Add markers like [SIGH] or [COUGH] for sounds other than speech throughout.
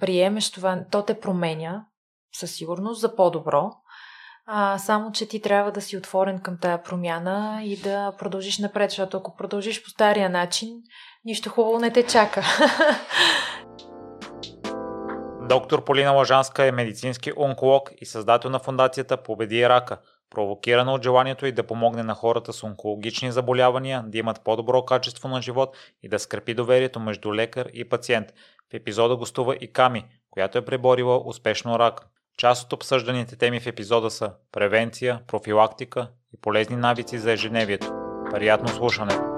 приемеш това, то те променя със сигурност за по-добро. А, само, че ти трябва да си отворен към тая промяна и да продължиш напред, защото ако продължиш по стария начин, нищо хубаво не те чака. [LAUGHS] Доктор Полина Лъжанска е медицински онколог и създател на фундацията Победи рака, провокирана от желанието и да помогне на хората с онкологични заболявания да имат по-добро качество на живот и да скрепи доверието между лекар и пациент. В епизода гостува и Ками, която е преборила успешно рак. Част от обсъжданите теми в епизода са превенция, профилактика и полезни навици за ежедневието. Приятно слушане!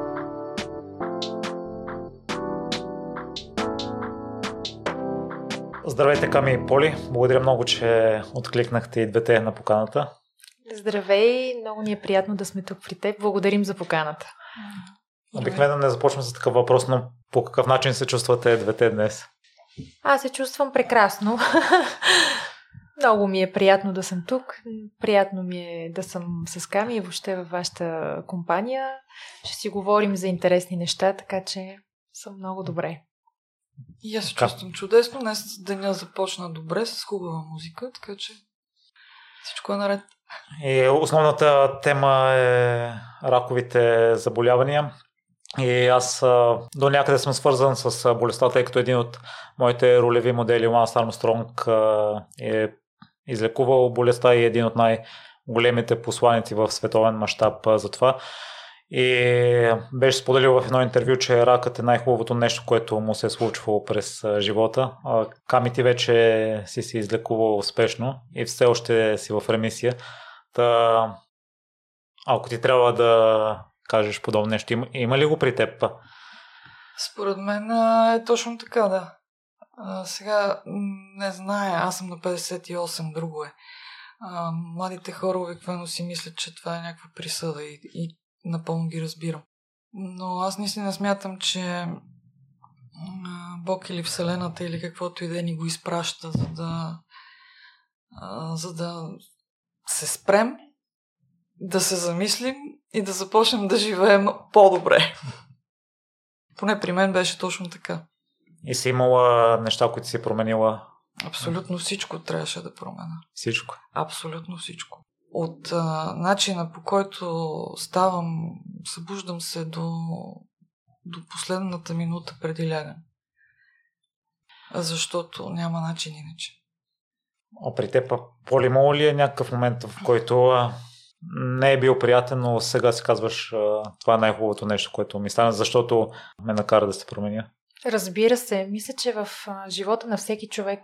Здравейте, Ками и Поли. Благодаря много, че откликнахте и двете на поканата. Здравей, много ни е приятно да сме тук при теб. Благодарим за поканата. Обикновено не започвам с такъв въпрос, но по какъв начин се чувствате двете днес? Аз се чувствам прекрасно. [LAUGHS] Много ми е приятно да съм тук. Приятно ми е да съм с Ками и въобще във вашата компания. Ще си говорим за интересни неща, така че съм много добре. И аз се чувствам чудесно. Днес деня започна добре с хубава музика, така че всичко е наред. И основната тема е раковите заболявания. И аз до някъде съм свързан с болестта, тъй като един от моите ролеви модели, Ланс Армстронг, е излекувал болестта и е един от най-големите посланици в световен мащаб за това. И беше споделил в едно интервю, че ракът е най-хубавото нещо, което му се е случвало през живота. Ками ти вече си се излекувал успешно и все още си в ремисия. Та, ако ти трябва да кажеш подобно нещо, има, има ли го при теб? Според мен е точно така, да. Сега не зная, аз съм на 58, друго е. Младите хора обикновено си мислят, че това е някаква присъда и, и напълно ги разбирам. Но аз наистина смятам, че Бог или Вселената или каквото и да е ни го изпраща, за да, за да се спрем, да се замислим и да започнем да живеем по-добре. Поне при мен беше точно така. И си имала неща, които си променила? Абсолютно всичко трябваше да променя. Всичко? Абсолютно всичко от а, начина по който ставам, събуждам се до, до последната минута преди лягане. Защото няма начин иначе. А при теб, Поли, ли е някакъв момент, в който а, не е бил приятен, но сега си казваш, а, това е най-хубавото нещо, което ми стана, защото ме накара да се променя? Разбира се. Мисля, че в живота на всеки човек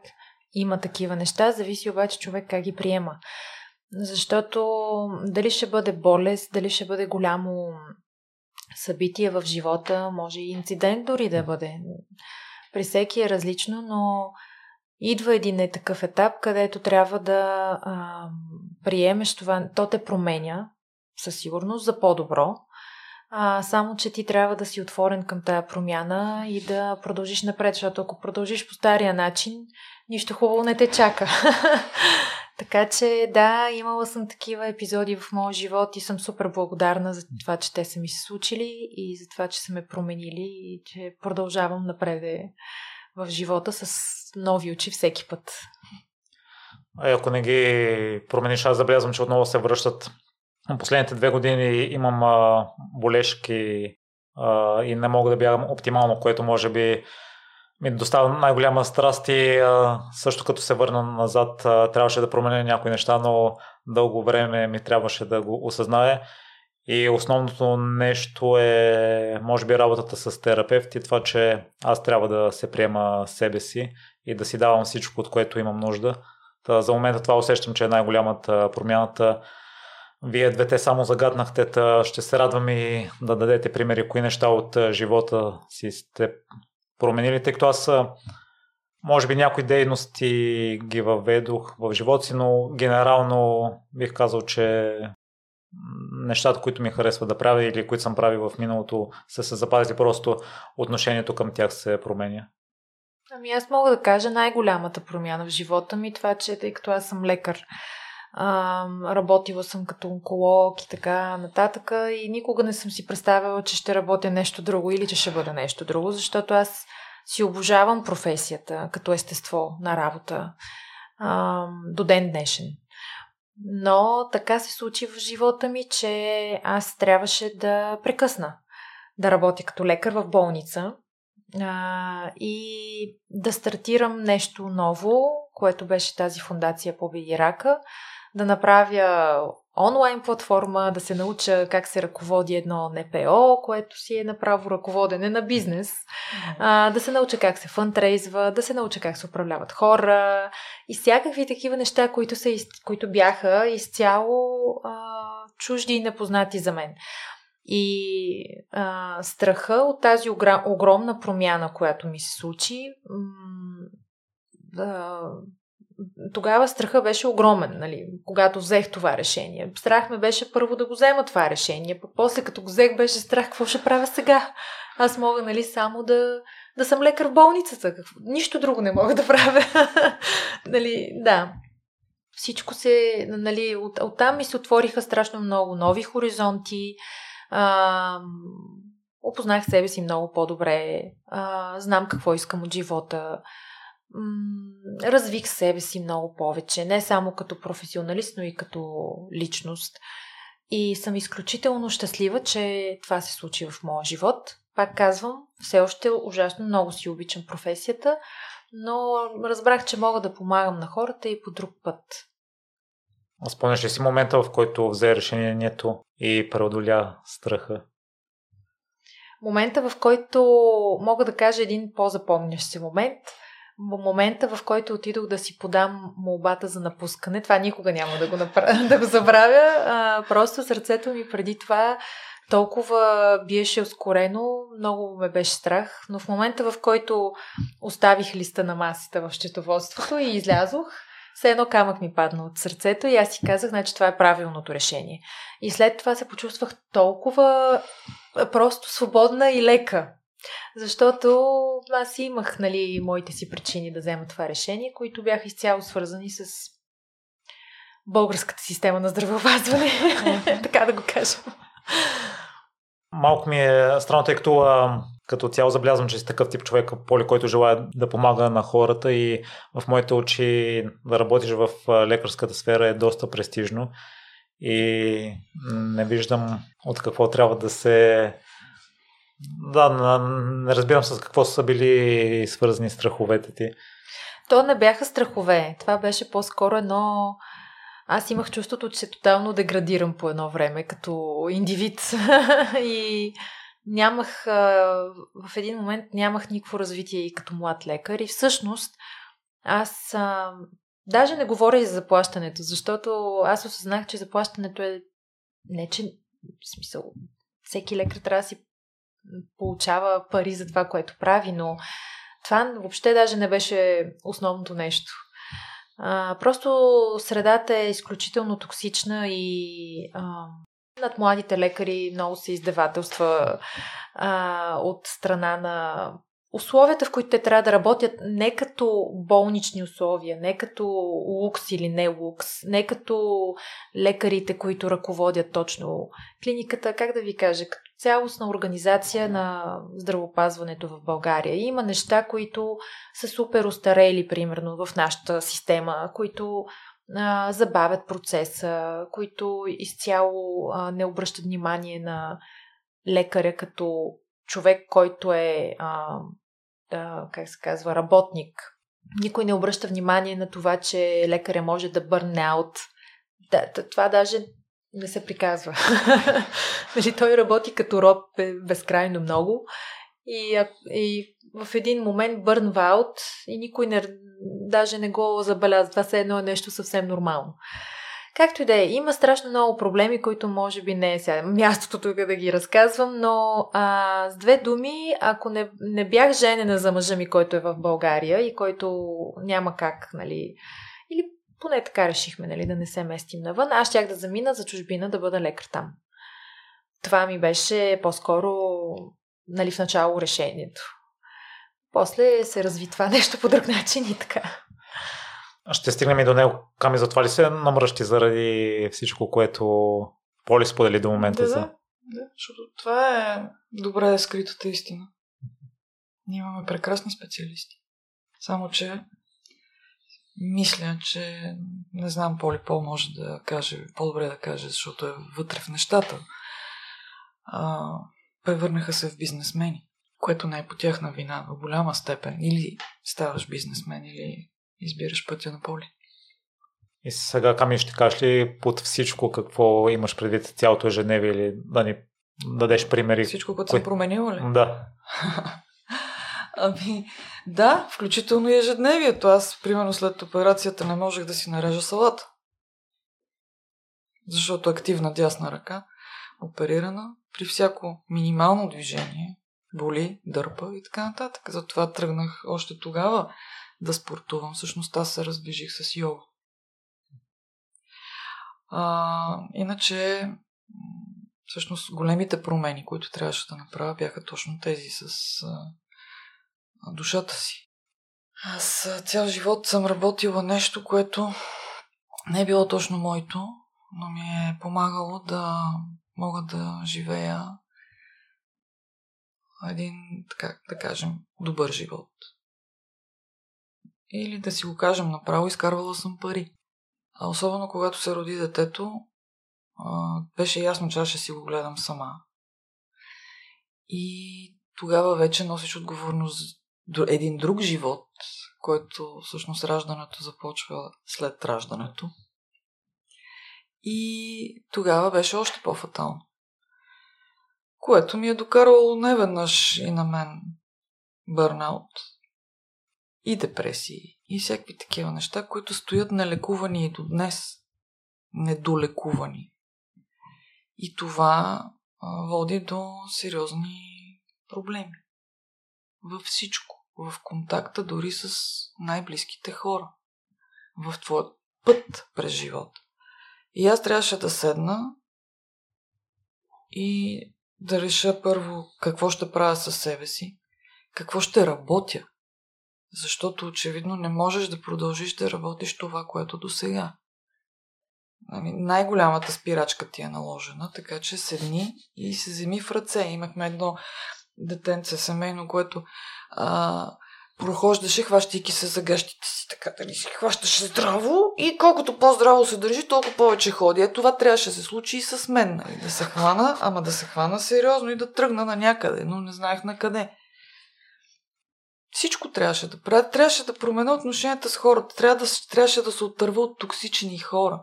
има такива неща, зависи обаче човек как ги приема. Защото дали ще бъде болест, дали ще бъде голямо събитие в живота, може и инцидент дори да бъде. При всеки е различно, но идва един е такъв етап, където трябва да а, приемеш това. То те променя, със сигурност, за по-добро. А, само, че ти трябва да си отворен към тая промяна и да продължиш напред, защото ако продължиш по стария начин, нищо хубаво не те чака. [LAUGHS] Така че да, имала съм такива епизоди в моя живот и съм супер благодарна за това, че те са ми се случили и за това, че са ме променили и че продължавам напред в живота с нови очи всеки път. А ако не ги промениш, аз забелязвам, че отново се връщат. Последните две години имам а, болешки а, и не мога да бягам оптимално, което може би ми доставя най-голяма страст и а, също като се върна назад, а, трябваше да променя някои неща, но дълго време ми трябваше да го осъзнае. И основното нещо е, може би, работата с терапевт и това, че аз трябва да се приема себе си и да си давам всичко, от което имам нужда. Та, за момента това усещам, че е най-голямата промяната. Вие двете само загаднахте, та ще се радвам и да дадете примери, кои неща от живота си сте променили, тъй като аз може би някои дейности ги въведох в живота си, но генерално бих казал, че нещата, които ми харесва да правя или които съм правил в миналото, са се запазили, просто отношението към тях се променя. Ами аз мога да кажа най-голямата промяна в живота ми, това, че тъй като аз съм лекар, а, работила съм като онколог и така нататък и никога не съм си представила, че ще работя нещо друго или че ще бъда нещо друго, защото аз си обожавам професията като естество на работа а, до ден днешен. Но така се случи в живота ми, че аз трябваше да прекъсна да работя като лекар в болница а, и да стартирам нещо ново, което беше тази фундация по рака, да направя онлайн платформа, да се науча как се ръководи едно НПО, което си е направо ръководене на бизнес, а, да се науча как се фънтрейзва, да се науча как се управляват хора и всякакви такива неща, които, са, които бяха изцяло а, чужди и непознати за мен. И а, страха от тази огромна промяна, която ми се случи, м- да, тогава страха беше огромен, нали, когато взех това решение. Страх ме беше първо да го взема това решение, пък после като го взех беше страх какво ще правя сега. Аз мога, нали, само да, да съм лекар в болницата. Какво? Нищо друго не мога да правя. [LAUGHS] нали, да. Всичко се, нали, от, оттам ми се отвориха страшно много нови хоризонти. А, опознах себе си много по-добре. А, знам какво искам от живота развих себе си много повече, не само като професионалист, но и като личност. И съм изключително щастлива, че това се случи в моя живот. Пак казвам, все още ужасно много си обичам професията, но разбрах, че мога да помагам на хората и по друг път. Спомняш ли си момента, в който взе решението и преодоля страха? Момента, в който мога да кажа един по-запомнящ се момент – момента, в който отидох да си подам молбата за напускане, това никога няма да го, направя, [LAUGHS] да го забравя, а, просто сърцето ми преди това толкова биеше ускорено, много ме беше страх, но в момента, в който оставих листа на масата в счетоводството и излязох, все едно камък ми падна от сърцето и аз си казах, значи това е правилното решение. И след това се почувствах толкова просто свободна и лека. Защото аз имах, нали, моите си причини да взема това решение, които бяха изцяло свързани с българската система на здравеопазване, [LAUGHS] така да го кажем. Малко ми е странно, тъй като а, като цяло забелязвам, че си такъв тип човек, поли, който желая да помага на хората и в моите очи да работиш в лекарската сфера е доста престижно. И не виждам от какво трябва да се да, не разбирам с какво са били свързани страховете ти. То не бяха страхове. Това беше по-скоро едно... Аз имах чувството, че тотално деградирам по едно време като индивид. [LAUGHS] и нямах... В един момент нямах никакво развитие и като млад лекар. И всъщност аз... Даже не говоря и за заплащането, защото аз осъзнах, че заплащането е не, че в смисъл, всеки лекар трябва да си получава пари за това, което прави, но това въобще даже не беше основното нещо. А, просто средата е изключително токсична и а, над младите лекари много се издевателства а, от страна на условията, в които те трябва да работят не като болнични условия, не като лукс или не лукс, не като лекарите, които ръководят точно клиниката, как да ви кажа, като цялостна организация на здравопазването в България. Има неща, които са супер устарели, примерно, в нашата система, които а, забавят процеса, които изцяло а, не обръщат внимание на лекаря като човек, който е а, да, как се казва, работник. Никой не обръща внимание на това, че лекаря може да бърне аут. Да, това даже не се приказва. [LAUGHS] нали, той работи като роб безкрайно много и, и в един момент бърнва аут и никой не, даже не го забелязва. Това се едно е нещо съвсем нормално. Както и да е, има страшно много проблеми, които може би не е сега мястото тук да ги разказвам, но а, с две думи, ако не, не бях женена за мъжа ми, който е в България и който няма как, нали, или поне така решихме, нали, да не се местим навън, аз щях да замина за чужбина да бъда лекар там. Това ми беше по-скоро, нали, в начало решението. После се разви това нещо по друг начин и така. Ще стигнем и до него. Ками, затова ли се намръщи заради всичко, което Поли сподели до момента? Да, за... да, да, защото това е добре скритата истина. Ние имаме прекрасни специалисти. Само, че мисля, че не знам Поли Пол може да каже, по-добре да каже, защото е вътре в нещата. А, превърнаха се в бизнесмени, което не е по тяхна вина в голяма степен. Или ставаш бизнесмен, или избираш пътя на Поли. И сега, Ками, ще кажеш ли под всичко какво имаш предвид цялото ежедневие или да ни дадеш примери? Всичко, което кое... съм променила ли? Да. [LAUGHS] ами, да, включително и ежедневието. Аз, примерно, след операцията не можех да си нарежа салата. Защото активна дясна ръка, оперирана, при всяко минимално движение, боли, дърпа и така нататък. Затова тръгнах още тогава да спортувам. Всъщност аз се раздвижих с йога. А, иначе, всъщност, големите промени, които трябваше да направя, бяха точно тези с а, душата си. Аз цял живот съм работила нещо, което не е било точно моето, но ми е помагало да мога да живея един, така да кажем, добър живот. Или да си го кажем направо, изкарвала съм пари. А особено когато се роди детето, беше ясно, че аз ще си го гледам сама. И тогава вече носиш отговорност за един друг живот, който всъщност раждането започва след раждането. И тогава беше още по-фатално. Което ми е докарало неведнъж и на мен бърнаут и депресии и всякакви такива неща, които стоят нелекувани и до днес. Недолекувани. И това води до сериозни проблеми. Във всичко. В контакта дори с най-близките хора. В твоят път през живота. И аз трябваше да седна и да реша първо какво ще правя със себе си, какво ще работя, защото очевидно не можеш да продължиш да работиш това, което до сега. Нали, най-голямата спирачка ти е наложена, така че седни и се вземи в ръце. Имахме едно детенце семейно, което а, прохождаше, хващайки се за гащите си, така дали си хващаше здраво и колкото по-здраво се държи, толкова повече ходи. Е, това трябваше да се случи и с мен, нали? да се хвана, ама да се хвана сериозно и да тръгна на някъде, но не знаех на къде. Всичко трябваше да правя. Трябваше да променя отношенията с хората. Трябва да, трябваше да се отърва от токсични хора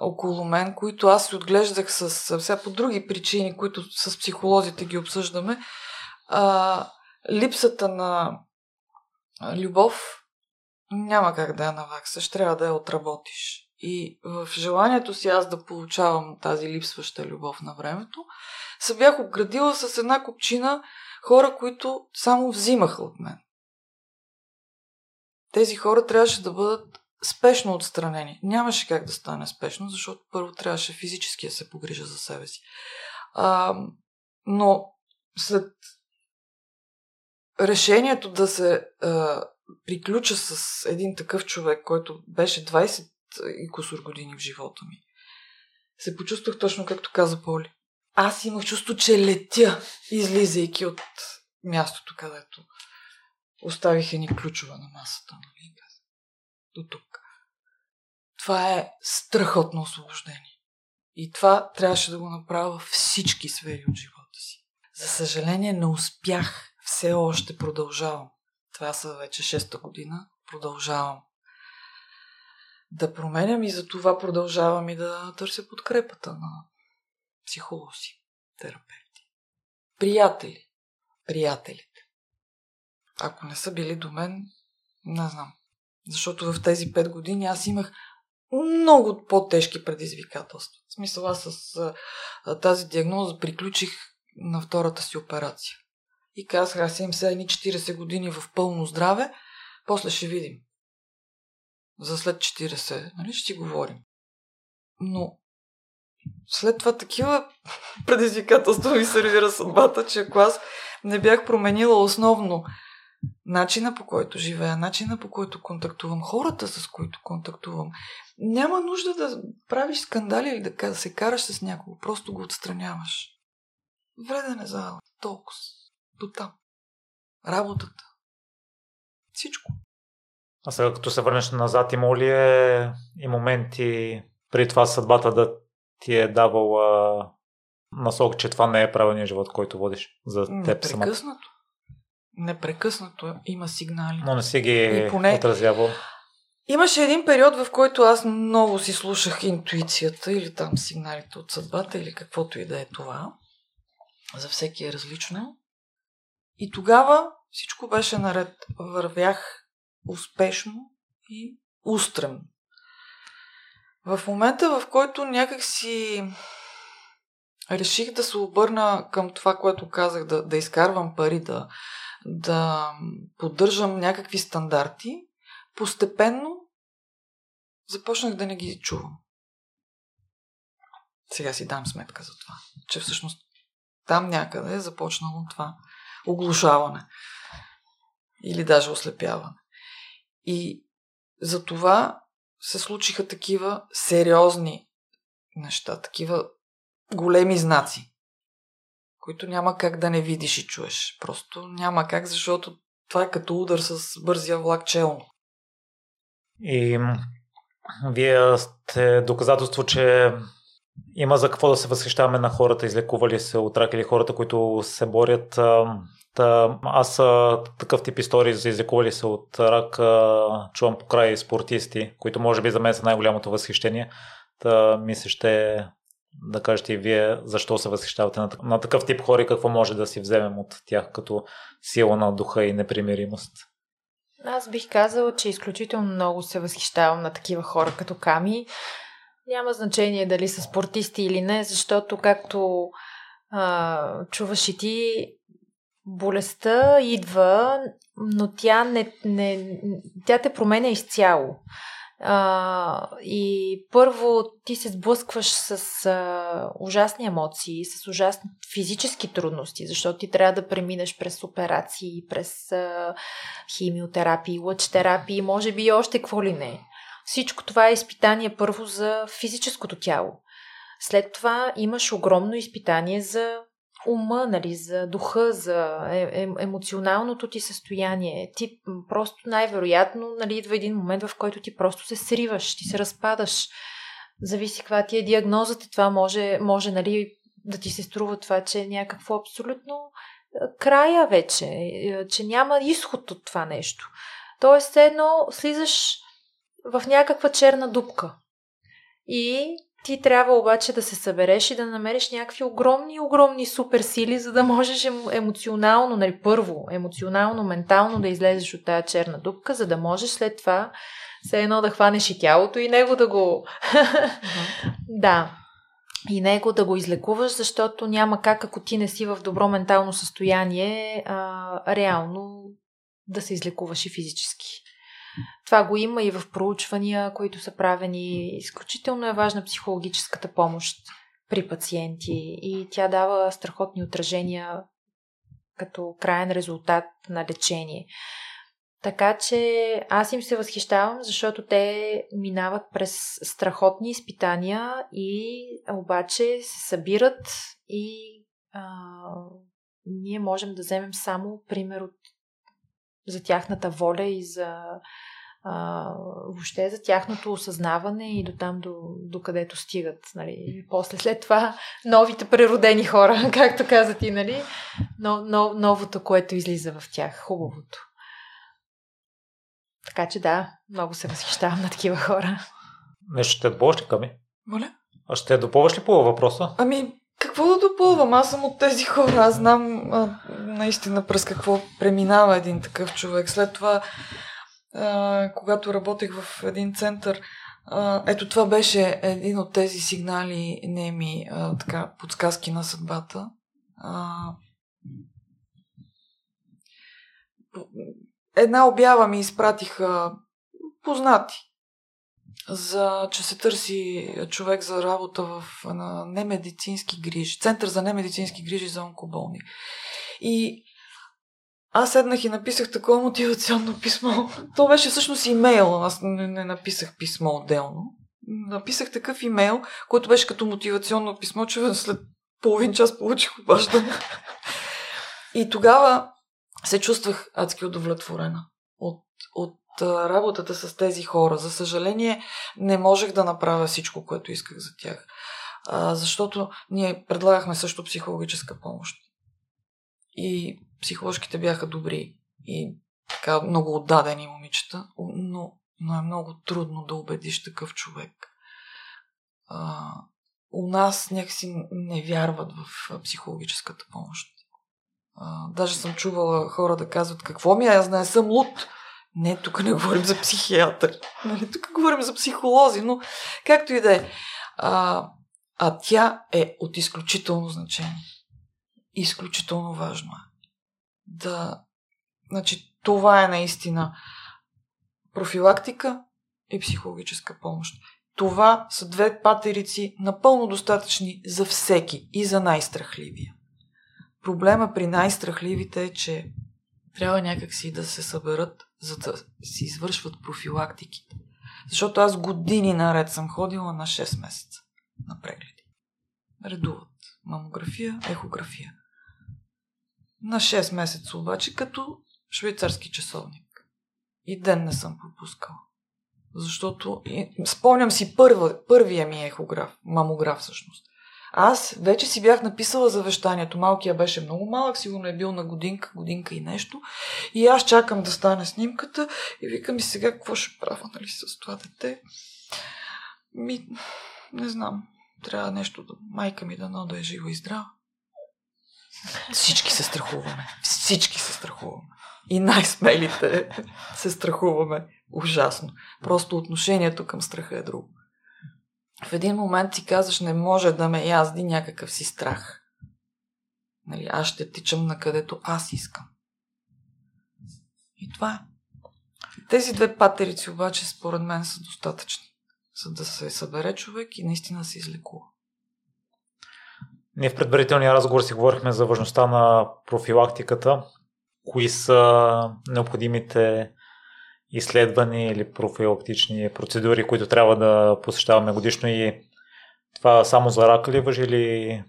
около мен, които аз се отглеждах с все по други причини, които с психолозите ги обсъждаме. А, липсата на любов няма как да я наваксаш, трябва да я отработиш. И в желанието си аз да получавам тази липсваща любов на времето, се бях обградила с една купчина хора, които само взимаха от мен. Тези хора трябваше да бъдат спешно отстранени. Нямаше как да стане спешно, защото първо трябваше физически да се погрижа за себе си. А, но след решението да се а, приключа с един такъв човек, който беше 20 и кусор години в живота ми, се почувствах точно както каза Поли. Аз имах чувство, че летя, излизайки от мястото, където оставиха ни ключове на масата. Нали? До тук. Това е страхотно освобождение. И това трябваше да го направя във всички сфери от живота си. За съжаление не успях все още продължавам. Това са вече шеста година. Продължавам да променям и за това продължавам и да търся подкрепата на психолози, терапевти. Приятели. Приятелите. Ако не са били до мен, не знам. Защото в тези пет години аз имах много по-тежки предизвикателства. В смисъл, аз с тази диагноза приключих на втората си операция. И казах, аз имам сега едни 40 години в пълно здраве, после ще видим. За след 40, нали, ще си говорим. Но след това такива предизвикателства ми сервира съдбата, че ако аз не бях променила основно начина по който живея, начина по който контактувам, хората с които контактувам, няма нужда да правиш скандали или да се караш с някого, просто го отстраняваш. Вреден е за толкова. До там. работата. Всичко. А сега като се върнеш назад, има ли е и моменти при това съдбата да ти е давала насок, че това не е правилният живот, който водиш за теб самата? Непрекъснато. Непрекъснато има сигнали. Но не си ги поне- отразявал. Имаше един период, в който аз много си слушах интуицията или там сигналите от съдбата или каквото и да е това. За всеки е различно. И тогава всичко беше наред. Вървях успешно и устрем. В момента, в който някак си реших да се обърна към това, което казах, да, да изкарвам пари, да, да поддържам някакви стандарти, постепенно започнах да не ги чувам. Сега си дам сметка за това, че всъщност там някъде е започнало това оглушаване или даже ослепяване. И за това се случиха такива сериозни неща, такива големи знаци, които няма как да не видиш и чуеш. Просто няма как, защото това е като удар с бързия влак челно. И вие сте доказателство, че има за какво да се възхищаваме на хората, излекували се от рак или хората, които се борят. Та, аз такъв тип истории за излекували се от рак чувам по край спортисти, които може би за мен са най-голямото възхищение. Та ми ще да кажете и вие защо се възхищавате на, на такъв тип хора и какво може да си вземем от тях като сила на духа и непримиримост. Аз бих казала, че изключително много се възхищавам на такива хора като Ками. Няма значение дали са спортисти или не, защото както а, чуваш и ти, болестта идва, но тя, не, не, тя те променя изцяло. А, и първо ти се сблъскваш с а, ужасни емоции, с ужасни физически трудности, защото ти трябва да преминеш през операции, през а, химиотерапии, лъчтерапии, може би и още какво ли не. Всичко това е изпитание първо за физическото тяло. След това имаш огромно изпитание за ума, нали, за духа, за е, е, емоционалното ти състояние. Ти просто най-вероятно нали, идва един момент, в който ти просто се сриваш, ти се разпадаш. Зависи каква ти е диагнозата. Това може, може нали, да ти се струва това, че е някакво абсолютно края вече, е, че няма изход от това нещо. Тоест, едно слизаш в някаква черна дупка. И ти трябва обаче да се събереш и да намериш някакви огромни, огромни суперсили, за да можеш емо- емоционално, нали, първо, емоционално, ментално да излезеш от тази черна дупка, за да можеш след това все едно да хванеш и тялото и него да го... да. И него да го излекуваш, защото няма как, ако ти не си в добро ментално състояние, а, реално да се излекуваш и физически. Това го има и в проучвания, които са правени. Изключително е важна психологическата помощ при пациенти и тя дава страхотни отражения като крайен резултат на лечение. Така че аз им се възхищавам, защото те минават през страхотни изпитания и обаче се събират и а, ние можем да вземем само пример от за тяхната воля и за а, въобще за тяхното осъзнаване и до там, до, до където стигат. Нали. И после след това новите преродени хора, [LAUGHS] както каза ти, нали? Но, но, новото, което излиза в тях, хубавото. Така че да, много се възхищавам на такива хора. Нещо ще допълваш ли, Ками? Моля? А ще допълваш ли по въпроса? Ами, какво да допълвам? Аз съм от тези хора. Аз знам а, наистина през какво преминава един такъв човек. След това, а, когато работех в един център, а, ето това беше един от тези сигнали, неми, а, така, подсказки на съдбата. А, една обява ми изпратиха познати за, че се търси човек за работа в на немедицински грижи, център за немедицински грижи за онкоболни. И аз седнах и написах такова мотивационно писмо. [LAUGHS] То беше всъщност имейл, аз не, не написах писмо отделно. Написах такъв имейл, който беше като мотивационно писмо, че след половин час получих обаждане. [LAUGHS] И тогава се чувствах адски удовлетворена от, от работата с тези хора. За съжаление, не можех да направя всичко, което исках за тях. А, защото ние предлагахме също психологическа помощ. И психоложките бяха добри и така много отдадени момичета, но, но е много трудно да убедиш такъв човек. А, у нас някакси не вярват в психологическата помощ. А, даже съм чувала хора да казват, какво ми е, аз не съм луд. Не, тук не говорим за психиатър. Нали, тук говорим за психолози, но както и да е. А, а тя е от изключително значение. Изключително важно е. Да, значи, това е наистина профилактика и психологическа помощ. Това са две патерици напълно достатъчни за всеки и за най-страхливия. Проблема при най-страхливите е, че трябва някакси да се съберат, за да си извършват профилактиките. Защото аз години наред съм ходила на 6 месеца на прегледи. Редуват мамография, ехография. На 6 месеца обаче като швейцарски часовник. И ден не съм пропускала. Защото спомням си първа, първия ми ехограф, мамограф всъщност. Аз вече си бях написала завещанието. Малкия беше много малък, сигурно е бил на годинка, годинка и нещо. И аз чакам да стане снимката и викам и сега какво ще правя нали, с това дете. Ми, не знам. Трябва нещо да... Майка ми дано да е жива и здрава. Всички се страхуваме. Всички се страхуваме. И най-смелите се страхуваме. Ужасно. Просто отношението към страха е друго в един момент си казваш, не може да ме язди някакъв си страх. Нали, аз ще тичам на където аз искам. И това е. Тези две патерици обаче според мен са достатъчни, за да се събере човек и наистина се излекува. Ние в предварителния разговор си говорихме за важността на профилактиката. Кои са необходимите изследвани или профилактични процедури, които трябва да посещаваме годишно и това само за рака ли въжи или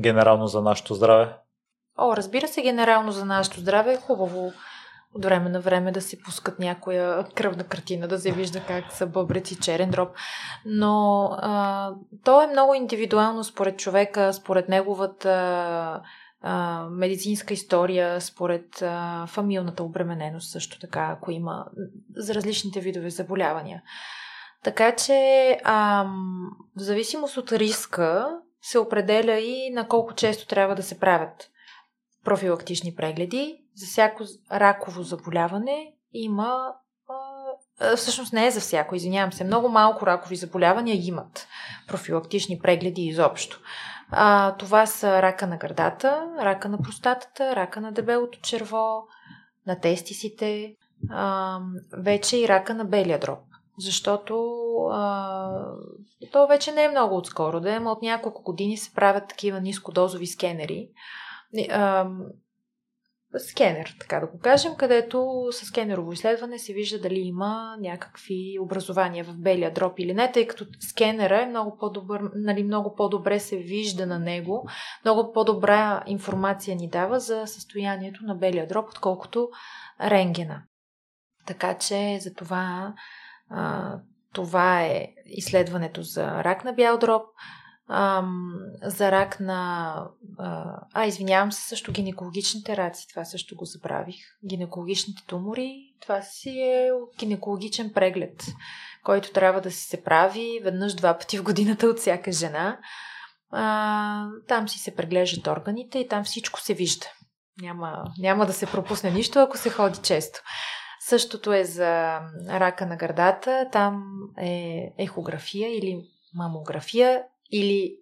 генерално за нашето здраве? О, разбира се, генерално за нашето здраве е хубаво от време на време да се пускат някоя кръвна картина, да се вижда как са бъбреци, черен дроб. Но а, то е много индивидуално според човека, според неговата а, медицинска история, според а, фамилната обремененост също така, ако има за различните видове заболявания. Така че а, в зависимост от риска се определя и на колко често трябва да се правят профилактични прегледи. За всяко раково заболяване има всъщност не е за всяко, извинявам се. Много малко ракови заболявания имат профилактични прегледи изобщо. А, това са рака на гърдата, рака на простатата, рака на дебелото черво, на тестисите, а, вече и рака на белия дроб. Защото а, то вече не е много отскоро, да, но от няколко години се правят такива нискодозови скенери. А, скенер, така да го кажем, където с скенерово изследване се вижда дали има някакви образования в белия дроб или не, тъй като скенера е много по-добър, нали, много по-добре се вижда на него, много по-добра информация ни дава за състоянието на белия дроб, отколкото рентгена. Така че за това а, това е изследването за рак на бял дроб ам, за рак на... А, а, извинявам се, също гинекологичните раци, това също го забравих. Гинекологичните тумори, това си е гинекологичен преглед, който трябва да си се прави веднъж два пъти в годината от всяка жена. А, там си се преглеждат органите и там всичко се вижда. Няма, няма да се пропусне нищо, ако се ходи често. Същото е за рака на гърдата. Там е ехография или мамография или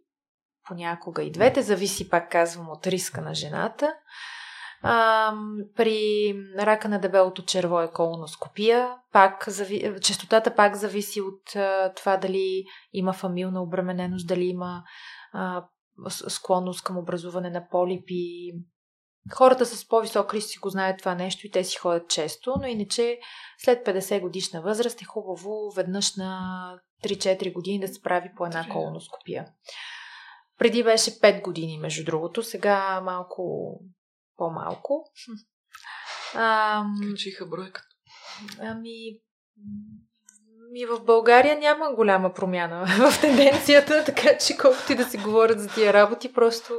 понякога и двете, зависи пак казвам от риска на жената. А, при рака на дебелото черво е колоноскопия. Пак, зави... Частотата пак зависи от а, това дали има фамилна обремененост, дали има а, склонност към образуване на полипи. Хората с по-висок риск си го знаят това нещо и те си ходят често, но иначе след 50 годишна възраст е хубаво веднъж на 3-4 години да се прави по една колоноскопия. Преди беше 5 години, между другото, сега малко по-малко. [LAUGHS] Ам... Качиха бройката. Ами, ми в България няма голяма промяна [LAUGHS] в тенденцията, така че колкото и да се говорят за тия работи, просто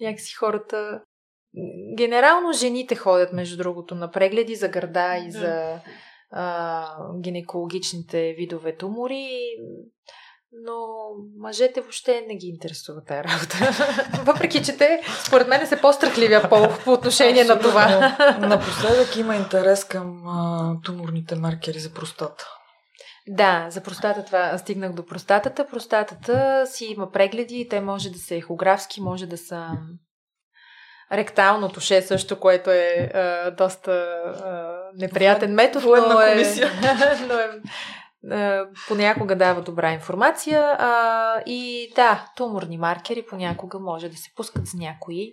някакси хората... Генерално жените ходят, между другото, на прегледи за гърда и за а, гинекологичните видове тумори, но мъжете въобще не ги интересува тази работа. [LAUGHS] Въпреки, че те, според мен, са по-страхливия пол по отношение на това. [LAUGHS] Напоследък има интерес към а, туморните маркери за простата. Да, за простата това стигнах до простатата. Простатата си има прегледи, те може да са ехографски, може да са ректално туше също, което е а, доста а, неприятен метод, но е, [LAUGHS] но е а, понякога дава добра информация. А, и да, туморни маркери понякога може да се пускат за някои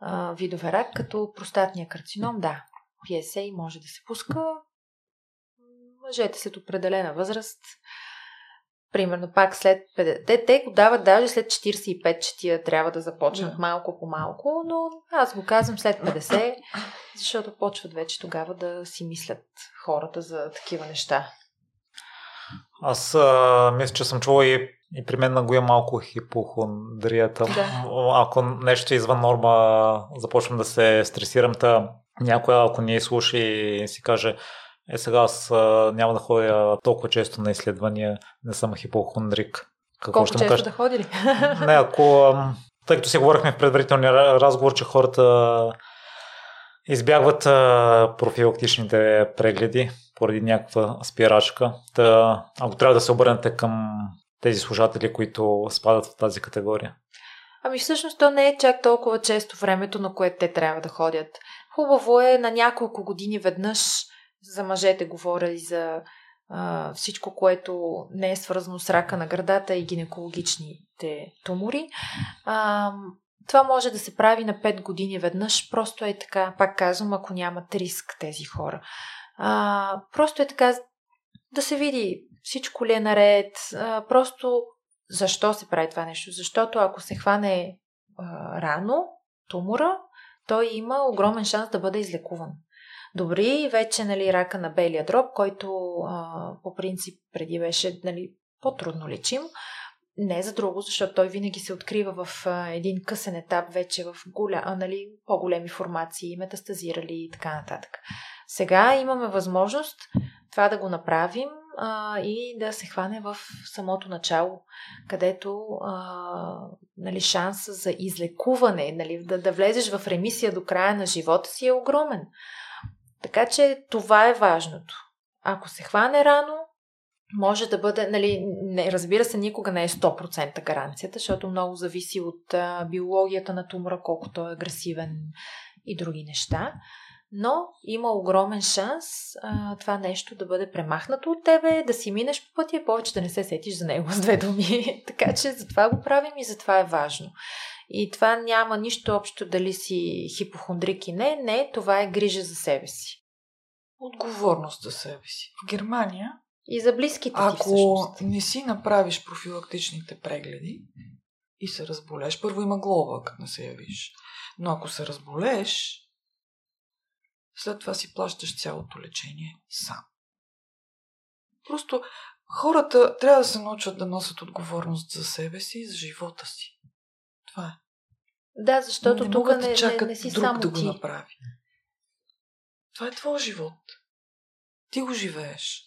а, видове рак, като простатния карцином, да. PSA може да се пуска, мъжете след определена възраст, примерно пак след 50, те, те го дават даже след 45, че тия трябва да започнат yeah. малко по малко, но аз го казвам след 50, защото почват вече тогава да си мислят хората за такива неща. Аз а, мисля, че съм чувал и, и при мен го е малко хипохондрията. Да. Ако нещо е извън норма, започвам да се стресирам, та някой, ако не слуша и си каже, е, сега аз а, няма да ходя толкова често на изследвания, не съм хипохондрик. Какво Колко ще често кажа? да ходи ли? [LAUGHS] Не, ако... Тъй като си говорихме в предварителния разговор, че хората избягват профилактичните прегледи поради някаква спирачка. Та, ако трябва да се обърнете към тези служатели, които спадат в тази категория? Ами всъщност то не е чак толкова често времето, на което те трябва да ходят. Хубаво е на няколко години веднъж за мъжете говоря и за а, всичко, което не е свързано с рака на гърдата и гинекологичните тумори. А, това може да се прави на 5 години веднъж, просто е така, пак казвам, ако нямат риск тези хора. А, просто е така да се види всичко ли е наред, а, просто защо се прави това нещо? Защото ако се хване а, рано тумора, той има огромен шанс да бъде излекуван добри. Вече нали, рака на белия дроб, който а, по принцип преди беше нали, по-трудно лечим. Не за друго, защото той винаги се открива в а, един късен етап, вече в голя, а, нали, по-големи формации, метастазирали и така нататък. Сега имаме възможност това да го направим а, и да се хване в самото начало, където а, нали, шанса за излекуване, нали, да, да влезеш в ремисия до края на живота си е огромен. Така че това е важното. Ако се хване рано, може да бъде, нали, не, разбира се, никога не е 100% гаранцията, защото много зависи от а, биологията на тумора, колкото е агресивен и други неща. Но има огромен шанс а, това нещо да бъде премахнато от тебе, да си минеш по пътя и повече да не се сетиш за него с две думи. [LAUGHS] така че затова го правим и затова е важно. И това няма нищо общо дали си хипохондрик и не. Не, това е грижа за себе си. Отговорност за себе си. В Германия и за близките ти Ако всъщност. не си направиш профилактичните прегледи и се разболеш, първо има глоба, като не се явиш. Но ако се разболеш, след това си плащаш цялото лечение сам. Просто хората трябва да се научат да носят отговорност за себе си и за живота си. Това е. Да, защото не тук не, не, не си друг само да ти. го направи. Това е твой живот. Ти го живееш.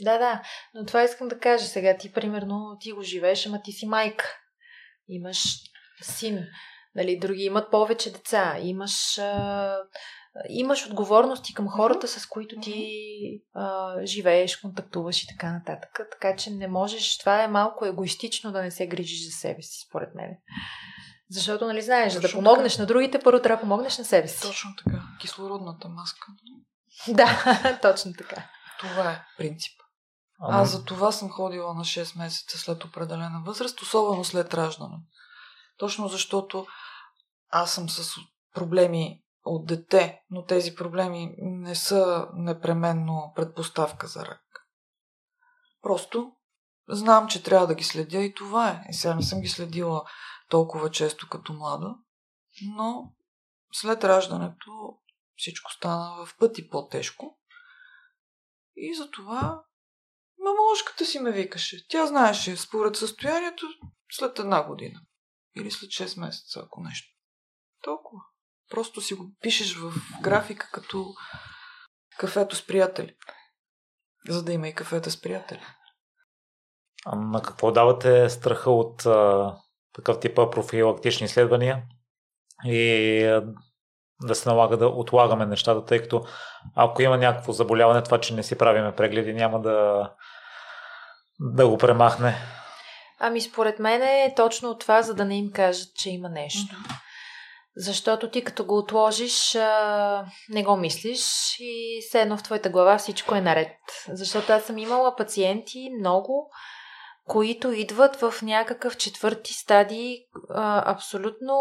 Да, да, но това искам да кажа сега. Ти, примерно, ти го живееш, ама ти си майка. Имаш син. Нали, други имат повече деца. Имаш, а, имаш отговорности към хората, с които ти а, живееш, контактуваш и така нататък. Така че не можеш. Това е малко егоистично да не се грижиш за себе си, според мен. Защото, нали знаеш, за да помогнеш така. на другите, първо трябва да помогнеш на себе си. Точно така. Кислородната маска. [LAUGHS] Да, точно така. Това е принцип. Ама... Аз за това съм ходила на 6 месеца след определена възраст, особено след раждане. Точно защото аз съм с проблеми от дете, но тези проблеми не са непременно предпоставка за рак. Просто знам, че трябва да ги следя и това е. И сега не съм ги следила толкова често като млада, но след раждането всичко стана в пъти по-тежко. И затова мамолошката си ме викаше. Тя знаеше, според състоянието, след една година. Или след 6 месеца, ако нещо. Толкова. Просто си го пишеш в графика като кафето с приятели. За да има и кафета с приятели. А на какво давате страха от а, такъв типа профилактични изследвания и а, да се налага да отлагаме нещата, тъй като ако има някакво заболяване, това, че не си правиме прегледи, няма да, да го премахне. Ами според мен е точно това, за да не им кажат, че има нещо. Mm-hmm. Защото ти като го отложиш, не го мислиш и все едно в твоята глава всичко е наред. Защото аз съм имала пациенти много, които идват в някакъв четвърти стадий, абсолютно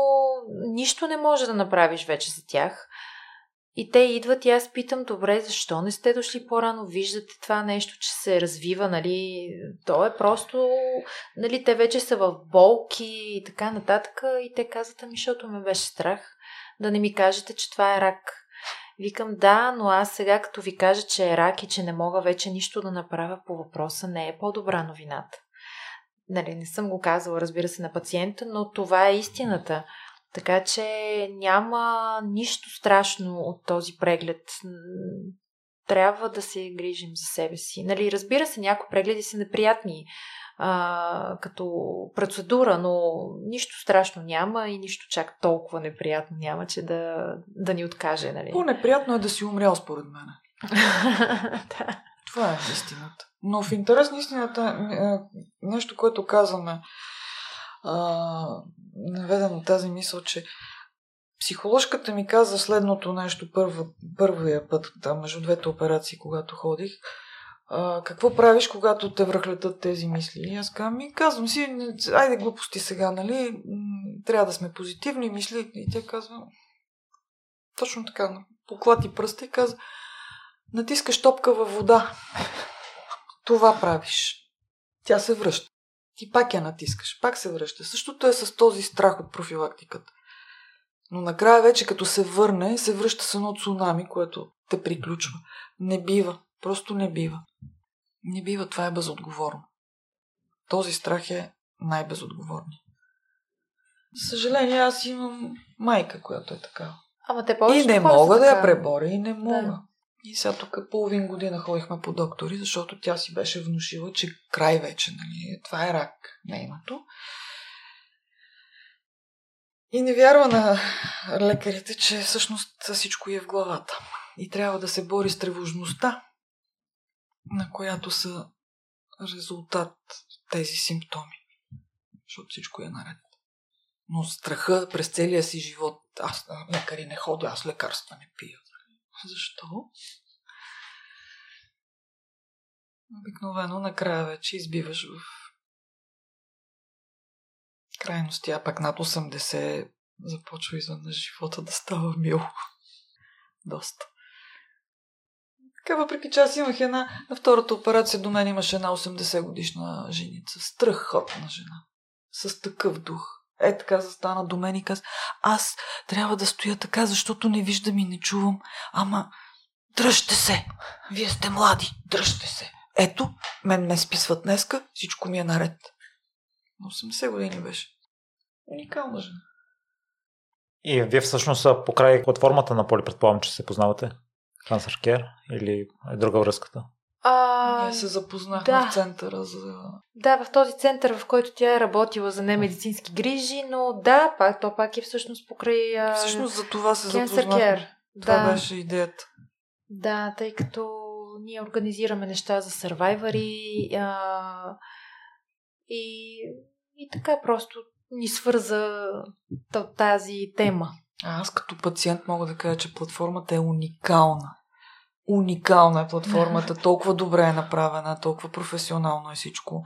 нищо не може да направиш вече за тях. И те идват и аз питам, добре, защо не сте дошли по-рано? Виждате това нещо, че се развива, нали? То е просто, нали, те вече са в болки и така нататък. И те казват, ами, защото ме беше страх да не ми кажете, че това е рак. Викам, да, но аз сега като ви кажа, че е рак и че не мога вече нищо да направя по въпроса, не е по-добра новината. Нали, не съм го казала, разбира се, на пациента, но това е истината. Така че няма нищо страшно от този преглед. Трябва да се грижим за себе си. Нали, разбира се, някои прегледи са неприятни а, като процедура, но нищо страшно няма и нищо чак толкова неприятно няма, че да, да ни откаже. Нали? По-неприятно е да си умрял, според мен. [LAUGHS] да. Това е истината. Но в интерес на истината, нещо, което казваме, наведам тази мисъл, че психоложката ми каза следното нещо първа, първия път, там, между двете операции, когато ходих. А, какво правиш, когато те връхлетат тези мисли? И аз казвам, ми казвам си, айде глупости сега, нали? Трябва да сме позитивни мисли. И тя казва, точно така, поклати пръста и казва, натискаш топка във вода. [LAUGHS] Това правиш. Тя се връща. Ти пак я натискаш, пак се връща. Същото е с този страх от профилактиката. Но накрая вече като се върне, се връща с едно цунами, което те приключва. Не бива. Просто не бива. Не бива, това е безотговорно. Този страх е най-безотговорният. За съжаление, аз имам майка, която е така. Ама те повече И не мога да я преборя, и не мога. Да. И сега тук половин година ходихме по доктори, защото тя си беше внушила, че край вече, нали, това е рак името. И не вярва на лекарите, че всъщност всичко е в главата. И трябва да се бори с тревожността, на която са резултат тези симптоми. Защото всичко е наред. Но страха през целия си живот, аз лекари не ходя, аз лекарства не пия. Защо? Обикновено накрая вече избиваш в крайности, а пак над 80 започва изведнъж живота да става мил. Доста. Така, въпреки че аз имах една, на втората операция до мен имаше една 80 годишна женица. Страхотна жена. С такъв дух. Е, така застана до мен и каза, аз трябва да стоя така, защото не виждам и не чувам. Ама, дръжте се! Вие сте млади, дръжте се! Ето, мен ме списват днеска, всичко ми е наред. На 80 години беше. Уникална жена. И вие всъщност покрай платформата на Поли, предполагам, че се познавате? Care или е друга връзката? А, Ние се запознахме да. в центъра за... Да, в този център, в който тя е работила за немедицински грижи, но да, пак, то пак е всъщност покрай... А... Всъщност за това се запознахме. Това да. беше идеята. Да, тъй като ние организираме неща за сървайвари а, и, и така просто ни свърза тази тема. А аз като пациент мога да кажа, че платформата е уникална. Уникална е платформата, толкова добре е направена, толкова професионално е всичко.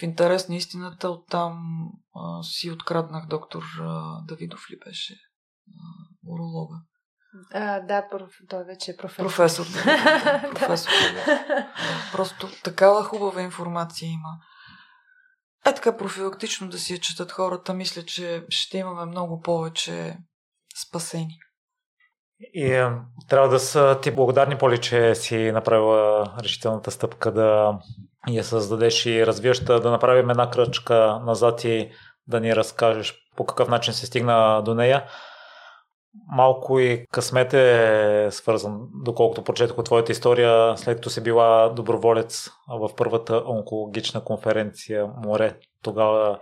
В интерес на истината оттам а, си откраднах доктор а, Давидов ли беше? А, уролога. А, да, проф... той вече е професор. Професор. Да. [LAUGHS] професор. да. Просто такава хубава информация има. Е така профилактично да си я четат хората, мисля, че ще имаме много повече спасени. И трябва да са ти благодарни, Поли, че си направила решителната стъпка да я създадеш и развиеш, да направим една кръчка назад и да ни разкажеш по какъв начин се стигна до нея. Малко и късмет е свързан, доколкото прочетох от твоята история, след като си била доброволец в първата онкологична конференция Море. Тогава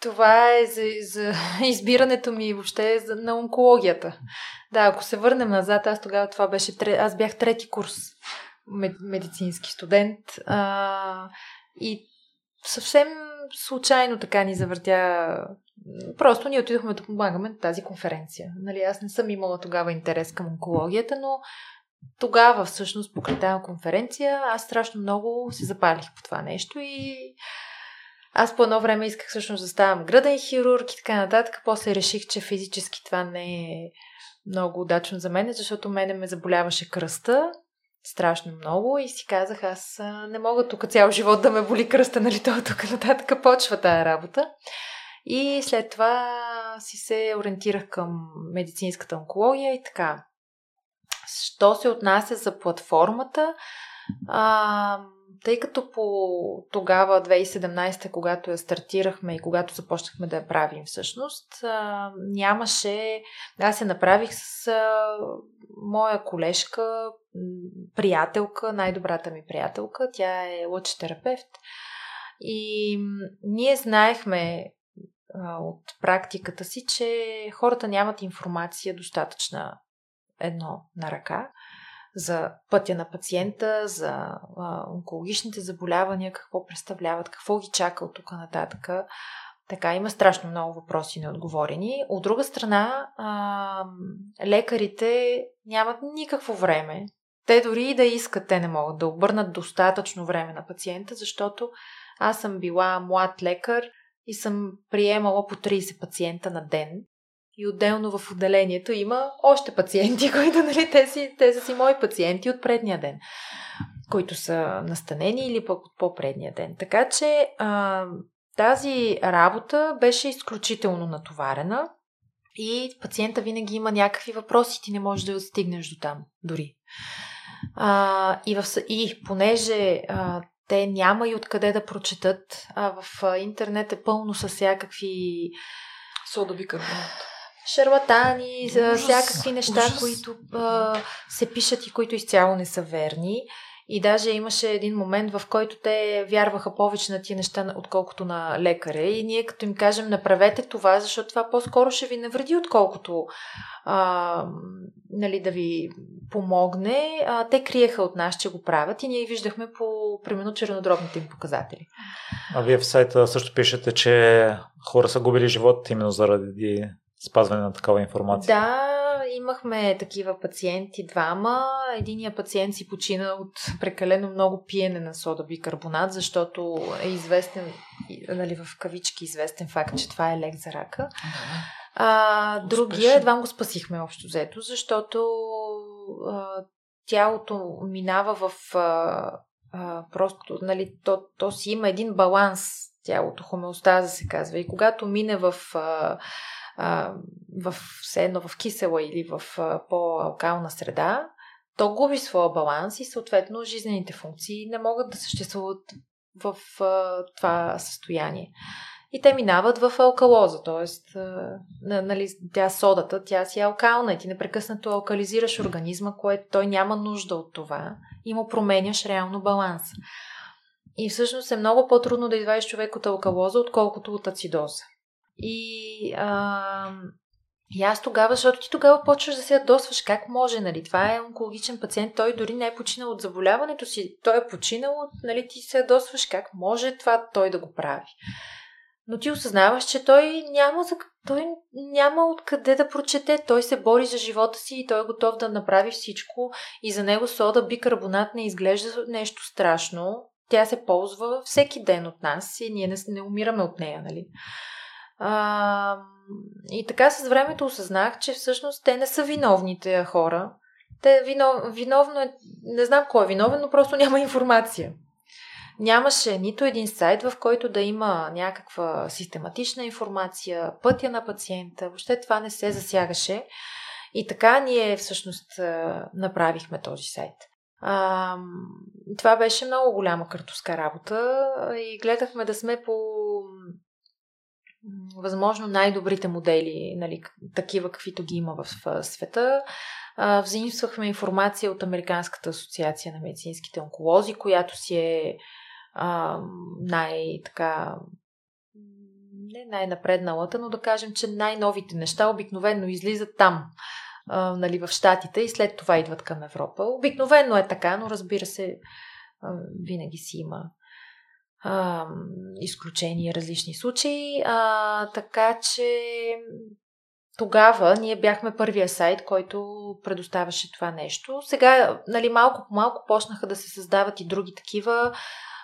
това е за, за [LAUGHS] избирането ми въобще на онкологията. Да, ако се върнем назад, аз тогава това беше, аз бях трети курс медицински студент а, и съвсем случайно така ни завъртя. Просто ние отидохме да помагаме на тази конференция. Нали, аз не съм имала тогава интерес към онкологията, но тогава всъщност покрай тази конференция аз страшно много се запалих по това нещо и аз по едно време исках всъщност да ставам гръден хирург и така нататък. После реших, че физически това не е много удачно за мен, защото мене ме заболяваше кръста страшно много и си казах, аз не мога тук цял живот да ме боли кръста, нали това тук нататък почва тая работа. И след това си се ориентирах към медицинската онкология и така. Що се отнася за платформата, а, тъй като по тогава, 2017, когато я стартирахме и когато започнахме да я правим всъщност, нямаше... Аз се направих с моя колежка, приятелка, най-добрата ми приятелка. Тя е лъчетерапевт. И ние знаехме от практиката си, че хората нямат информация достатъчна едно на ръка за пътя на пациента, за а, онкологичните заболявания, какво представляват, какво ги чака от тук нататък. Така, има страшно много въпроси неотговорени. От друга страна, а, лекарите нямат никакво време. Те дори и да искат, те не могат да обърнат достатъчно време на пациента, защото аз съм била млад лекар и съм приемала по 30 пациента на ден. И отделно в отделението има още пациенти, [LAUGHS] които, нали, те, си, те са си мои пациенти от предния ден, които са настанени или пък от по-предния ден. Така че а, тази работа беше изключително натоварена и пациента винаги има някакви въпроси, ти не можеш да стигнеш до там дори. А, и, в, и понеже а, те няма и откъде да прочетат, а в интернет е пълно с всякакви содови карбонат шарлатани, за всякакви неща, ужас. които а, се пишат и които изцяло не са верни. И даже имаше един момент, в който те вярваха повече на тия неща, отколкото на лекаря. И ние като им кажем, направете това, защото това по-скоро ще ви навреди, отколкото а, нали, да ви помогне. А, те криеха от нас, че го правят и ние виждахме по, примерно, чернодробните им показатели. А вие в сайта също пишете, че хора са губили живот именно заради спазване на такава информация? Да, имахме такива пациенти двама. Единият пациент си почина от прекалено много пиене на сода бикарбонат, защото е известен, нали, в кавички известен факт, че това е лек за рака. А, другия едва го спасихме общо взето, защото а, тялото минава в а, а, просто, нали, то, то си има един баланс, тялото, хомеостаза се казва. И когато мине в а, в все едно в кисела или в по-алкална среда, то губи своя баланс и съответно жизнените функции не могат да съществуват в а, това състояние. И те минават в алкалоза, т.е. нали, тя содата, тя си е алкална и ти непрекъснато алкализираш организма, което той няма нужда от това и му променяш реално баланс. И всъщност е много по-трудно да извадиш човек от алкалоза, отколкото от ацидоза. И, а, и аз тогава, защото ти тогава почваш да се ядосваш как може, нали? Това е онкологичен пациент, той дори не е починал от заболяването си, той е починал, нали? Ти се ядосваш как може това той да го прави. Но ти осъзнаваш, че той няма, за, той няма откъде да прочете. Той се бори за живота си и той е готов да направи всичко. И за него сода бикарбонат не изглежда нещо страшно. Тя се ползва всеки ден от нас и ние не, не умираме от нея, нали? А, и така с времето осъзнах, че всъщност те не са виновните хора. Те вино, виновно е, не знам кой е виновен, но просто [LAUGHS] няма информация. Нямаше нито един сайт, в който да има някаква систематична информация, пътя на пациента. Въобще това не се засягаше. И така ние всъщност направихме този сайт. А, това беше много голяма картоска работа и гледахме да сме по възможно най-добрите модели, нали, такива каквито ги има в света. Взаимствахме информация от Американската асоциация на медицинските онколози, която си е най-така не най-напредналата, но да кажем, че най-новите неща обикновено излизат там, а, нали, в Штатите и след това идват към Европа. Обикновено е така, но разбира се, а, винаги си има а, изключения, различни случаи. А, така че тогава ние бяхме първия сайт, който предоставяше това нещо. Сега, нали, малко по малко почнаха да се създават и други такива.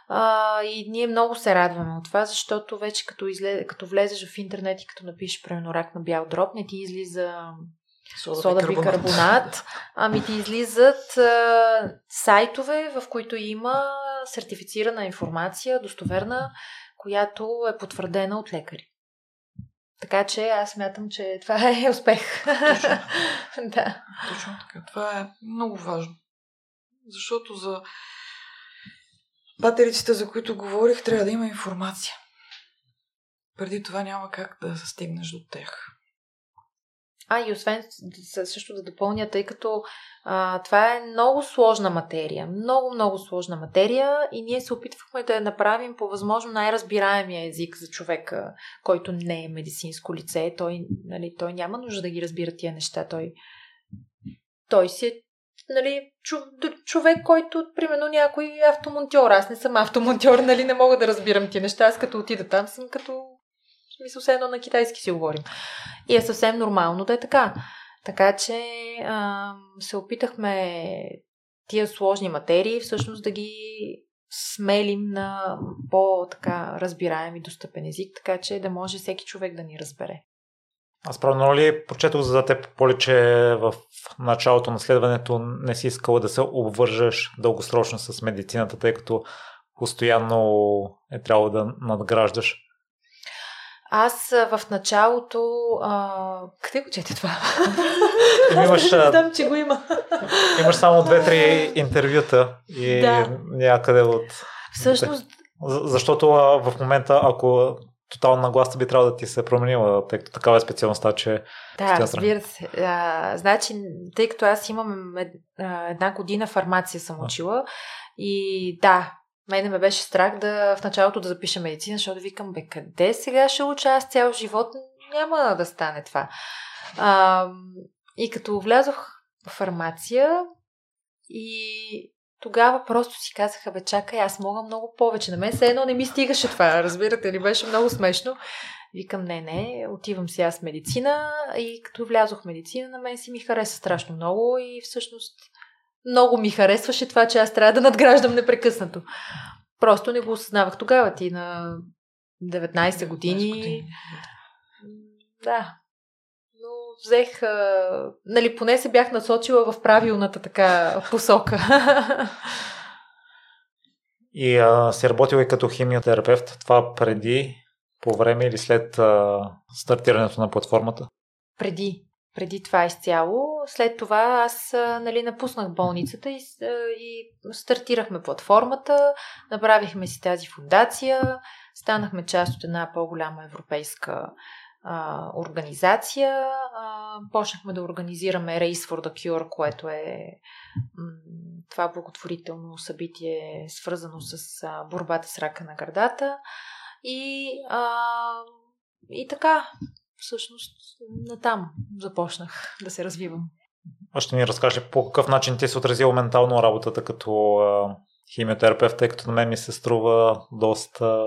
А, и ние много се радваме от това, защото вече като, излез, като влезеш в интернет и като напишеш примерно рак на бял дроб, не ти излиза сода, сода бикарбонат. ами ти излизат а, сайтове, в които има сертифицирана информация, достоверна, която е потвърдена от лекари. Така че аз смятам, че това е успех. Точно. [LAUGHS] да. Точно така. Това е много важно. Защото за патериците, за които говорих, трябва да има информация. Преди това няма как да стигнеш до тях. А, и освен също да допълня, тъй като а, това е много сложна материя. Много, много сложна материя и ние се опитвахме да я направим по възможно най-разбираемия език за човека, който не е медицинско лице. Той, нали, той няма нужда да ги разбира тия неща. Той, той си е нали, човек, който, примерно, някой автомонтьор. Аз не съм автомонтьор, нали, не мога да разбирам тия неща. Аз като отида там съм като в смисъл, все едно на китайски си говорим. И е съвсем нормално да е така. Така че а, се опитахме тия сложни материи всъщност да ги смелим на по-така разбираем и достъпен език, така че да може всеки човек да ни разбере. Аз правилно ли прочетох за теб, Поли, че в началото на следването не си искала да се обвържеш дългосрочно с медицината, тъй като постоянно е трябвало да надграждаш? Аз в началото... А... Къде го чете това? Имаш, не знам, че го има. имаш само две-три интервюта и да. някъде от... Всъщност... Защото в момента, ако тотална нагласа би трябвало да ти се променила, тъй като такава е специалността, че... Да, разбира се. А, значи, тъй като аз имам една година фармация съм учила и да, Мене ме беше страх да в началото да запиша медицина, защото викам, бе, къде сега ще уча аз цял живот? Няма да стане това. А, и като влязох в фармация и тогава просто си казаха, бе, чакай, аз мога много повече. На мен все едно не ми стигаше това, разбирате ли, беше много смешно. Викам, не, не, отивам си аз медицина и като влязох в медицина, на мен си ми хареса страшно много и всъщност много ми харесваше това, че аз трябва да надграждам непрекъснато. Просто не го осъзнавах тогава. Ти на 19 години. 19 години. Да. Но взех. А, нали, поне се бях насочила в правилната така посока. [LAUGHS] И а, си работила и като химиотерапевт. Това преди, по време или след а, стартирането на платформата? Преди преди това изцяло. След това аз нали, напуснах болницата и, и стартирахме платформата, направихме си тази фундация, станахме част от една по-голяма европейска а, организация. А, почнахме да организираме Race for the Cure, което е м- това благотворително събитие, свързано с а, борбата с рака на гърдата. И, а, и така, всъщност натам започнах да се развивам. А ще ни разкаже по какъв начин ти се отразила ментално работата като а, химиотерапевт, тъй като на мен ми се струва доста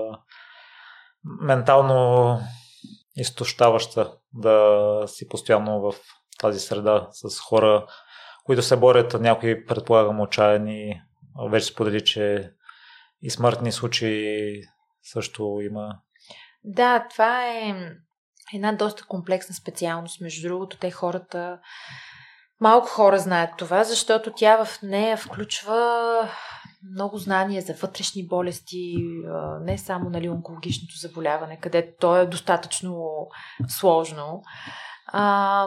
ментално изтощаваща да си постоянно в тази среда с хора, които се борят, някои предполагам отчаяни, вече сподели, че и смъртни случаи също има. Да, това е една доста комплексна специалност. Между другото, те хората, малко хора знаят това, защото тя в нея включва много знания за вътрешни болести, не само нали, онкологичното заболяване, където то е достатъчно сложно. А,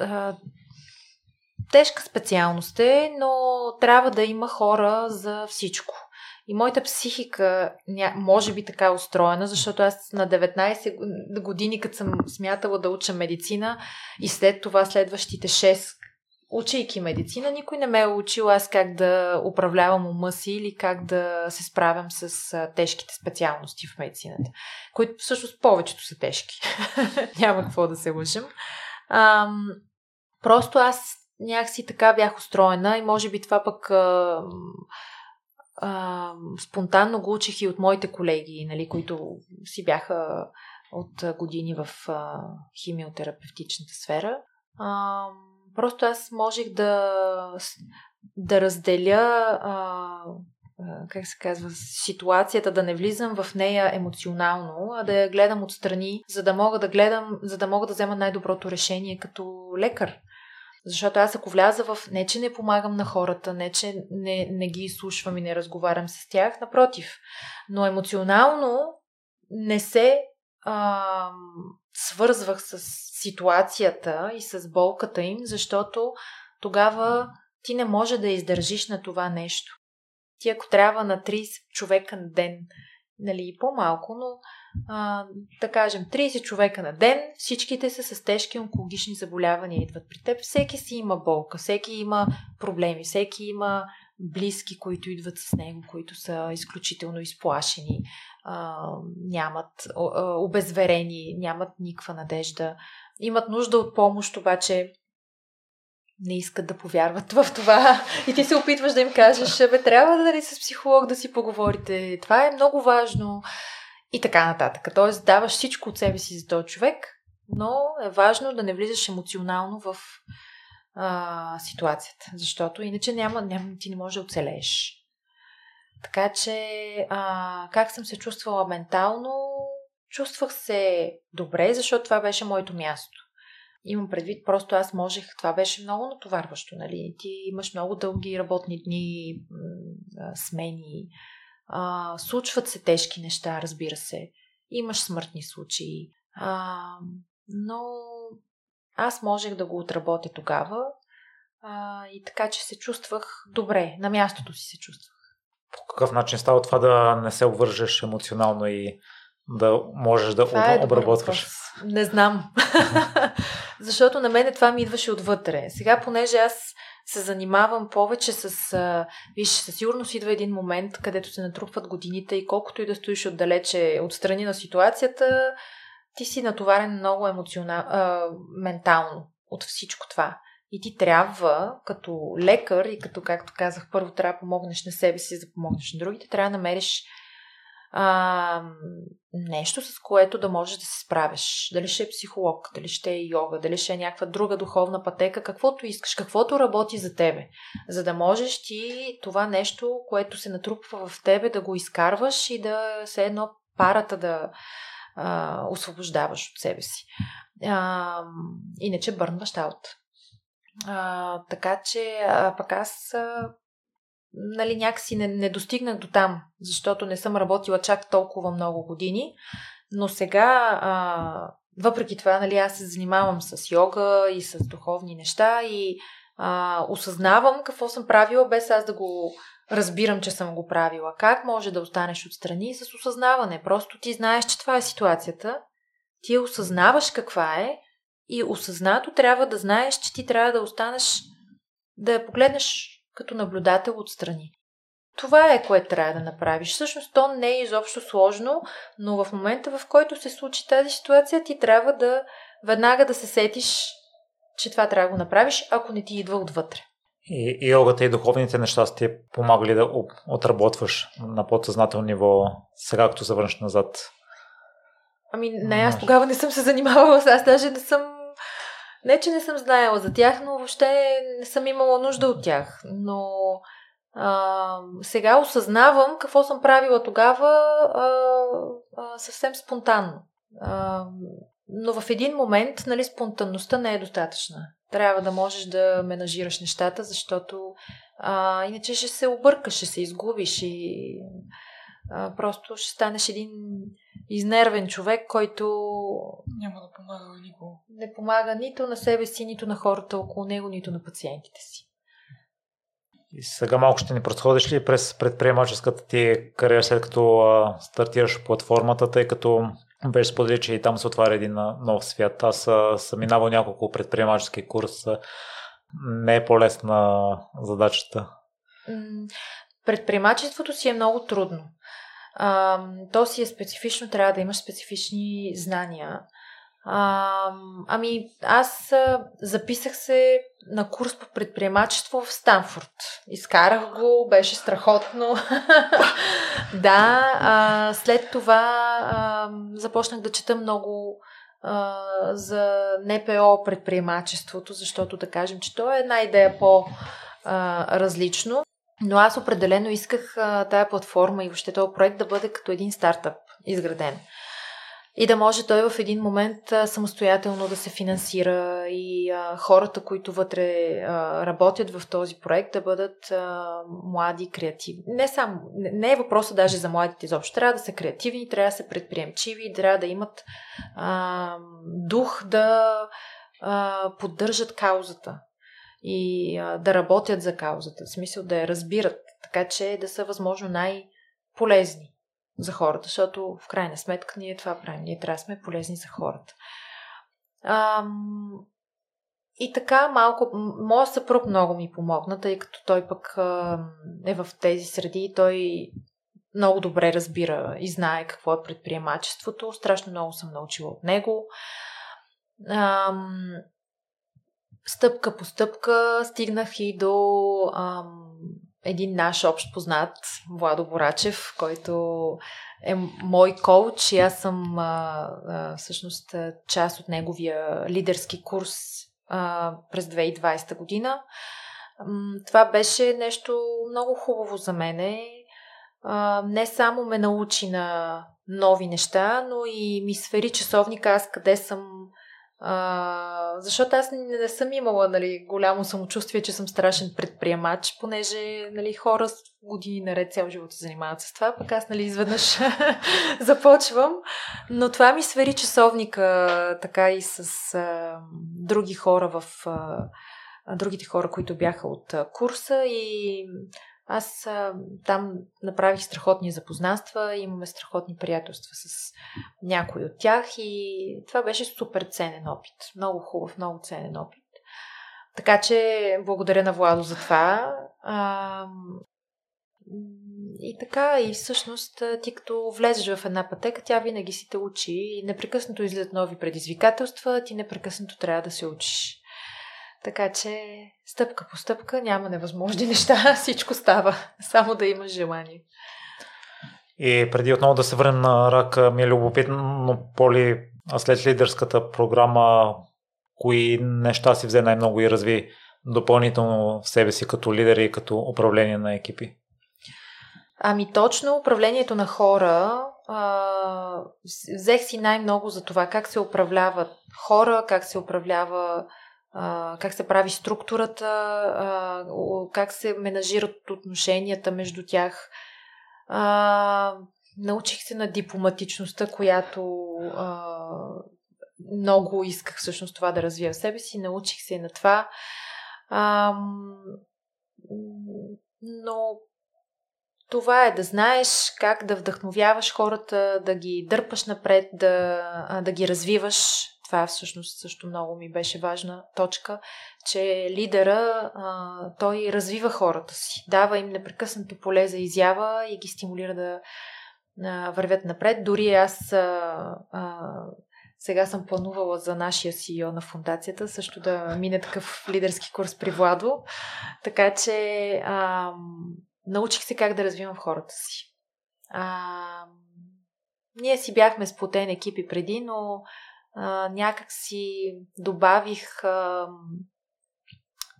а, тежка специалност е, но трябва да има хора за всичко. И моята психика може би така е устроена, защото аз на 19 години, като съм смятала да уча медицина и след това следващите 6 учейки медицина, никой не ме е учил аз как да управлявам ума си или как да се справям с тежките специалности в медицината, които всъщност повечето са тежки. [LAUGHS] Няма какво да се лъжим. Ам, просто аз някакси така бях устроена и може би това пък а, а, спонтанно го учих и от моите колеги, нали, които си бяха от години в а, химиотерапевтичната сфера. А, просто аз можех да, да разделя а, как се казва, ситуацията, да не влизам в нея емоционално, а да я гледам отстрани, за да мога да гледам, за да мога да взема най-доброто решение като лекар. Защото аз ако вляза в... Не, че не помагам на хората, не, че не, не ги изслушвам и не разговарям с тях, напротив. Но емоционално не се а, свързвах с ситуацията и с болката им, защото тогава ти не може да издържиш на това нещо. Ти ако трябва на 30 човека на ден, нали и по-малко, но а, да кажем 30 човека на ден, всичките са с тежки онкологични заболявания идват при теб. Всеки си има болка, всеки има проблеми, всеки има близки, които идват с него, които са изключително изплашени, а, нямат а, обезверени, нямат никаква надежда, имат нужда от помощ, обаче не искат да повярват в това. [LAUGHS] И ти се опитваш да им кажеш, бе, трябва да нали с психолог да си поговорите, това е много важно и така нататък. Тоест даваш всичко от себе си за този човек, но е важно да не влизаш емоционално в а, ситуацията, защото иначе няма, няма, ти не можеш да оцелееш. Така че, а, как съм се чувствала ментално? Чувствах се добре, защото това беше моето място. Имам предвид, просто аз можех, това беше много натоварващо, нали? Ти имаш много дълги работни дни, смени, а, случват се тежки неща, разбира се. Имаш смъртни случаи. А, но аз можех да го отработя тогава а, и така, че се чувствах добре. На мястото си се чувствах. По какъв начин става това да не се обвържеш емоционално и да можеш да това е обработваш? Не знам. [LAUGHS] Защото на мен това ми идваше отвътре. Сега, понеже аз се занимавам повече с... А, виж, със сигурност идва един момент, където се натрупват годините и колкото и да стоиш отдалече, отстрани на ситуацията, ти си натоварен много емоционално, а, ментално от всичко това. И ти трябва, като лекар и като, както казах, първо трябва да помогнеш на себе си, за да помогнеш на другите, трябва да намериш а, нещо, с което да можеш да се справиш. Дали ще е психолог, дали ще е йога, дали ще е някаква друга духовна пътека, каквото искаш, каквото работи за тебе. За да можеш ти това нещо, което се натрупва в тебе, да го изкарваш и да се едно парата да а, освобождаваш от себе си. А, иначе бърнваш аут. А, така че, а, пък аз а, нали, някакси не, не достигнах до там, защото не съм работила чак толкова много години, но сега, а, въпреки това, нали, аз се занимавам с йога и с духовни неща и а, осъзнавам какво съм правила, без аз да го разбирам, че съм го правила. Как може да останеш отстрани с осъзнаване? Просто ти знаеш, че това е ситуацията, ти осъзнаваш каква е и осъзнато трябва да знаеш, че ти трябва да останеш да я погледнеш като наблюдател отстрани. Това е което трябва да направиш. Всъщност то не е изобщо сложно, но в момента в който се случи тази ситуация, ти трябва да веднага да се сетиш, че това трябва да го направиш, ако не ти идва отвътре. И, йогата и духовните неща сте ти помагали да отработваш на подсъзнателно ниво, сега като се върнеш назад? Ами не, аз тогава не съм се занимавала, аз даже не съм не, че не съм знаела за тях, но въобще не съм имала нужда от тях. Но а, сега осъзнавам какво съм правила тогава а, а, съвсем спонтанно. А, но в един момент нали, спонтанността не е достатъчна. Трябва да можеш да менажираш нещата, защото а, иначе ще се объркаш, ще се изгубиш и а, просто ще станеш един изнервен човек, който Няма да помага никого. не помага нито на себе си, нито на хората около него, нито на пациентите си. И сега малко ще ни разходиш ли през предприемаческата ти кариера, след като а, стартираш платформата, тъй като беше сподели, че и там се отваря един нов свят. Аз а, съм минавал няколко предприемачески курса. Не е по-лесна задачата. Предприемачеството си е много трудно. А, то си е специфично, трябва да имаш специфични знания. А, ами, аз а, записах се на курс по предприемачество в Станфорд. Изкарах го, беше страхотно. [LAUGHS] да, а, след това а, започнах да чета много а, за НПО предприемачеството, защото да кажем, че то е една идея по-различно. Но аз определено исках а, тая платформа и въобще този проект да бъде като един стартъп изграден. И да може той в един момент самостоятелно да се финансира и а, хората, които вътре а, работят в този проект, да бъдат а, млади, креативни. Не само, не, не е въпросът даже за младите изобщо. Трябва да са креативни, трябва да са предприемчиви, трябва да имат а, дух да а, поддържат каузата и а, да работят за каузата, в смисъл да я разбират, така че да са възможно най-полезни за хората, защото в крайна сметка ние това правим. Ние трябва да сме полезни за хората. Ам... И така малко, м- моят съпруг много ми помогна, тъй като той пък е в тези среди, той много добре разбира и знае какво е предприемачеството. Страшно много съм научила от него. Стъпка по стъпка стигнах и до ам, един наш общ познат, Владо Борачев, който е мой коуч и аз съм а, а, всъщност част от неговия лидерски курс а, през 2020 година. Това беше нещо много хубаво за мене. Не само ме научи на нови неща, но и ми свери часовника аз къде съм а, защото аз не, не съм имала нали, голямо самочувствие, че съм страшен предприемач, понеже нали, хора с години наред цял живот се занимават с това, пък аз нали, изведнъж [LAUGHS] започвам. Но това ми свери часовника така и с а, други хора в а, другите хора, които бяха от курса и аз а, там направих страхотни запознанства, имаме страхотни приятелства с някои от тях и това беше супер ценен опит. Много хубав, много ценен опит. Така че благодаря на Владо за това. А, и така, и всъщност ти като влезеш в една пътека, тя винаги си те учи и непрекъснато излизат нови предизвикателства, ти непрекъснато трябва да се учиш. Така че стъпка по стъпка няма невъзможни неща, [LAUGHS] всичко става, само да имаш желание. И преди отново да се върнем на рака, ми е любопитно, Поли, а след лидерската програма, кои неща си взе най-много и разви допълнително в себе си като лидер и като управление на екипи? Ами точно управлението на хора, а, взех си най-много за това как се управляват хора, как се управлява как се прави структурата, а, как се менажират отношенията между тях. А, научих се на дипломатичността, която а, много исках всъщност това да развия в себе си. Научих се на това. А, но това е да знаеш как да вдъхновяваш хората, да ги дърпаш напред, да, да ги развиваш. Това всъщност също много ми беше важна точка, че лидера а, той развива хората си, дава им непрекъснато поле за изява и ги стимулира да а, вървят напред. Дори аз а, а, сега съм планувала за нашия CEO на фундацията също да мине такъв лидерски курс при Владо. Така че а, научих се как да развивам хората си. А, ние си бяхме сплотен екипи преди, но а, някак си добавих а,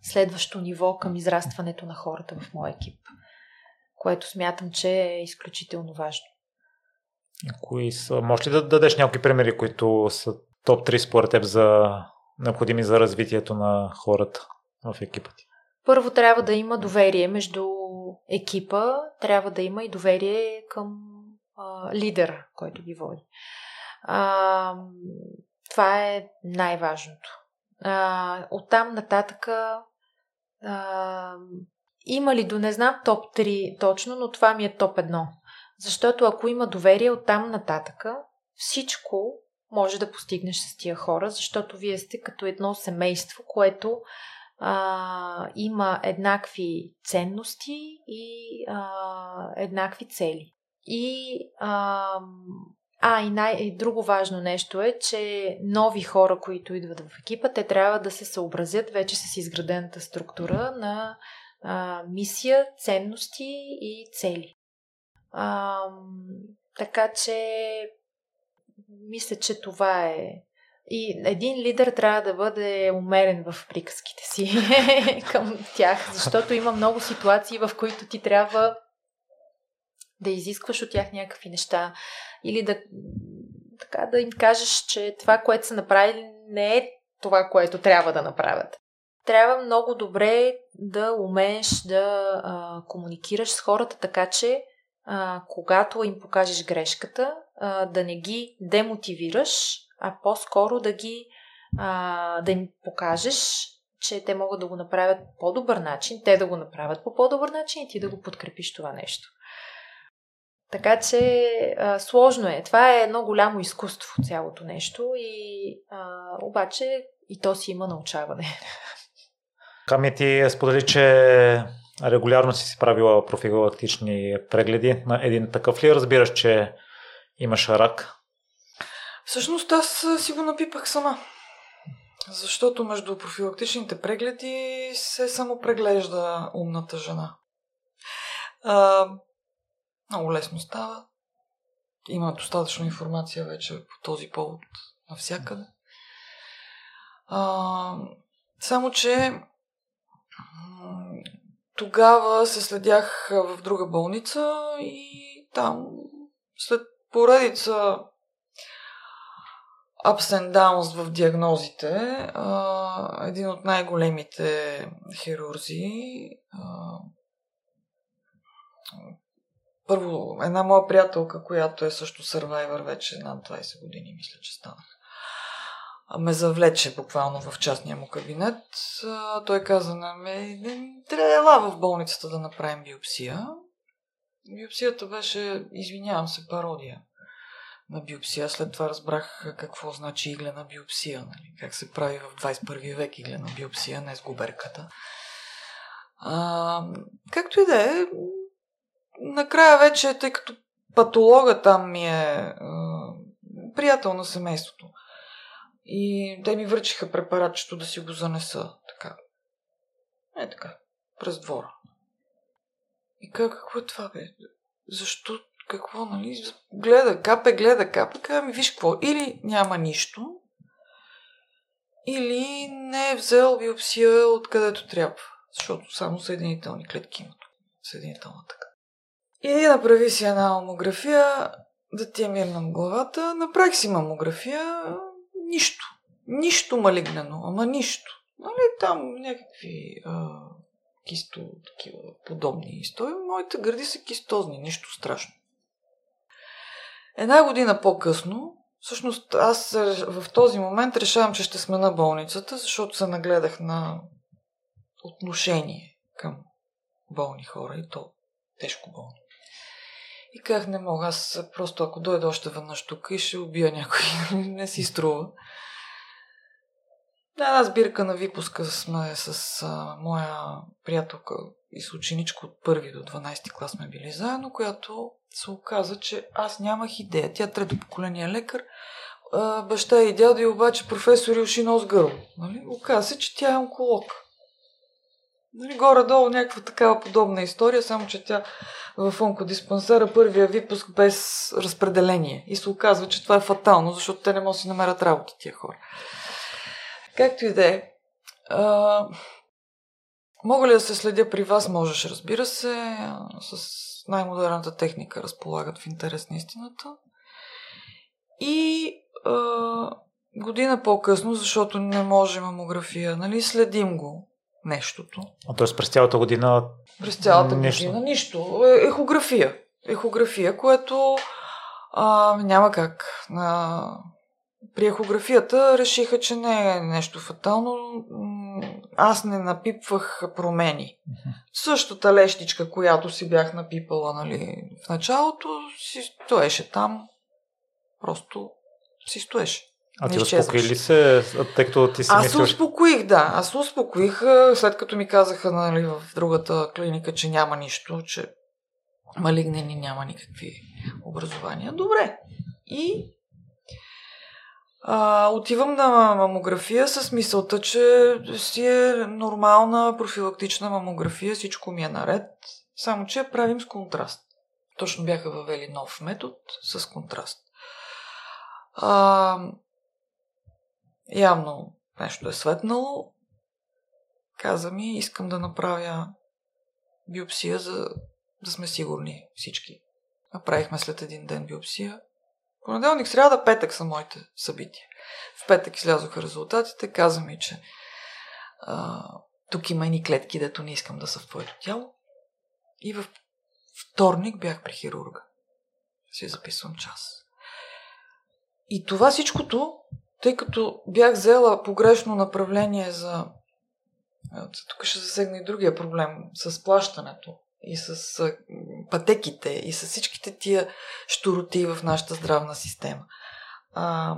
следващо ниво към израстването на хората в моя екип, което смятам, че е изключително важно. Кои са? Може ли да дадеш някакви примери, които са топ 3 според теб за необходими за развитието на хората в екипа ти? Първо трябва да има доверие между екипа, трябва да има и доверие към а, лидера, който ги води. А, това е най-важното. А, оттам нататъка а, има ли до не знам топ 3 точно, но това ми е топ 1. Защото ако има доверие оттам нататъка, всичко може да постигнеш с тия хора, защото вие сте като едно семейство, което а, има еднакви ценности и а, еднакви цели. И, а, а и, най- и друго важно нещо е, че нови хора, които идват в екипа, те трябва да се съобразят вече с изградената структура на а, мисия, ценности и цели. А, така че мисля, че това е. И един лидер трябва да бъде умерен в приказките си [LAUGHS] към тях, защото има много ситуации, в които ти трябва да изискваш от тях някакви неща или да, така, да им кажеш, че това, което са направили, не е това, което трябва да направят. Трябва много добре да умееш да а, комуникираш с хората така, че а, когато им покажеш грешката, а, да не ги демотивираш, а по-скоро да ги а, да им покажеш, че те могат да го направят по по-добър начин, те да го направят по по-добър начин и ти да го подкрепиш това нещо. Така че а, сложно е. Това е едно голямо изкуство, цялото нещо. И а, обаче и то си има научаване. Ками ти сподели, че регулярно си си правила профилактични прегледи. На един такъв ли разбираш, че имаш рак? Всъщност аз си го напипах сама. Защото между профилактичните прегледи се само преглежда умната жена. А, много лесно става. Има достатъчно информация вече по този повод навсякъде. А, само, че тогава се следях в друга болница и там след поредица ups and downs в диагнозите, един от най-големите хирурзи, първо, една моя приятелка, която е също сървайвър вече над 20 години, мисля, че станах ме завлече буквално в частния му кабинет. Той каза на ме, трябва в болницата да направим биопсия. Биопсията беше, извинявам се, пародия на биопсия. След това разбрах какво значи иглена биопсия. Нали? Как се прави в 21 век иглена биопсия, не с губерката. А, както и да е, накрая вече, тъй като патолога там ми е а, приятел на семейството, и те ми връчиха препаратчето да си го занеса. Така. Е така. През двора. И как, какво е това, бе? Защо? Какво, нали? Гледа, капе, гледа, капе. Казва ми, виж какво. Или няма нищо, или не е взел биопсия откъдето трябва. Защото само съединителни клетки имат. Съединителна така. И направи си една мамография, да ти е мирна главата. Направих си мамография, нищо. Нищо малигнено, ама нищо. Нали, там някакви а, кисто, такива подобни истории. Моите гърди са кистозни, нищо страшно. Една година по-късно, всъщност аз в този момент решавам, че ще смена болницата, защото се нагледах на отношение към болни хора и то тежко болни. И как не мога, аз просто ако дойда още веднъж тук и ще убия някой, [LAUGHS] не си струва. Да, една сбирка на випуска сме с а, моя приятелка и с ученичка от първи до 12 клас сме били заедно, която се оказа, че аз нямах идея. Тя трето поколение лекар, а, баща и дядо и обаче професор Йошинос Гърл. Нали? Оказа се, че тя е онколог. Нали, горе-долу някаква такава подобна история, само че тя в онкодиспансера първия випуск без разпределение. И се оказва, че това е фатално, защото те не могат да си намерят работа тия хора. Както и да е. Мога ли да се следя при вас? Можеш, разбира се. С най-модерната техника разполагат в интерес на истината. И а, година по-късно, защото не може мамография, нали, следим го нещото. А т.е. през цялата година През цялата нищо. година нищо. Е, ехография. Ехография, което А, няма как. На... При ехографията решиха, че не е нещо фатално. Аз не напипвах промени. Същата лещичка, която си бях напипала нали, в началото, си стоеше там. Просто си стоеше. А ти успокои ли се, тъй като ти си Аз мислиш... успокоих, да. Аз успокоих, след като ми казаха нали, в другата клиника, че няма нищо, че малигнени няма никакви образования. Добре. И а, отивам на мамография с мисълта, че си е нормална профилактична мамография, всичко ми е наред, само че правим с контраст. Точно бяха въвели нов метод с контраст. А, явно нещо е светнало. Каза ми, искам да направя биопсия, за да сме сигурни всички. Направихме след един ден биопсия. Понеделник, сряда, петък са моите събития. В петък излязоха резултатите. Каза ми, че а, тук има и клетки, дето не искам да са в твоето тяло. И в вторник бях при хирурга. Си записвам час. И това всичкото, тъй като бях взела погрешно направление за... Тук ще засегна и другия проблем с плащането и с пътеките и с всичките тия штуроти в нашата здравна система. А,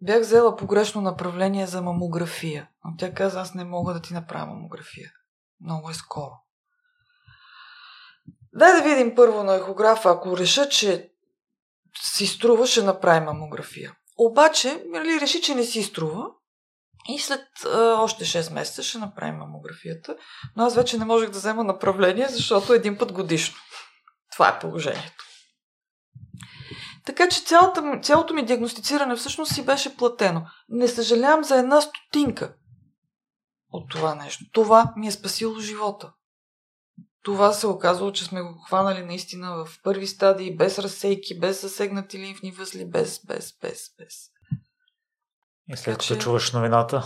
бях взела погрешно направление за мамография. Но тя каза, аз не мога да ти направя мамография. Много е скоро. Дай да видим първо на ехографа. Ако реша, че си струва, ще направи мамография. Обаче, нали, реши, че не си струва и след а, още 6 месеца ще направим мамографията. Но аз вече не можех да взема направление, защото един път годишно. Това е положението. Така че цялата, цялото ми диагностициране всъщност си беше платено. Не съжалявам за една стотинка от това нещо. Това ми е спасило живота това се оказало, че сме го хванали наистина в първи стадии, без разсейки, без засегнати лимфни възли, без, без, без, без. И след като че... чуваш новината?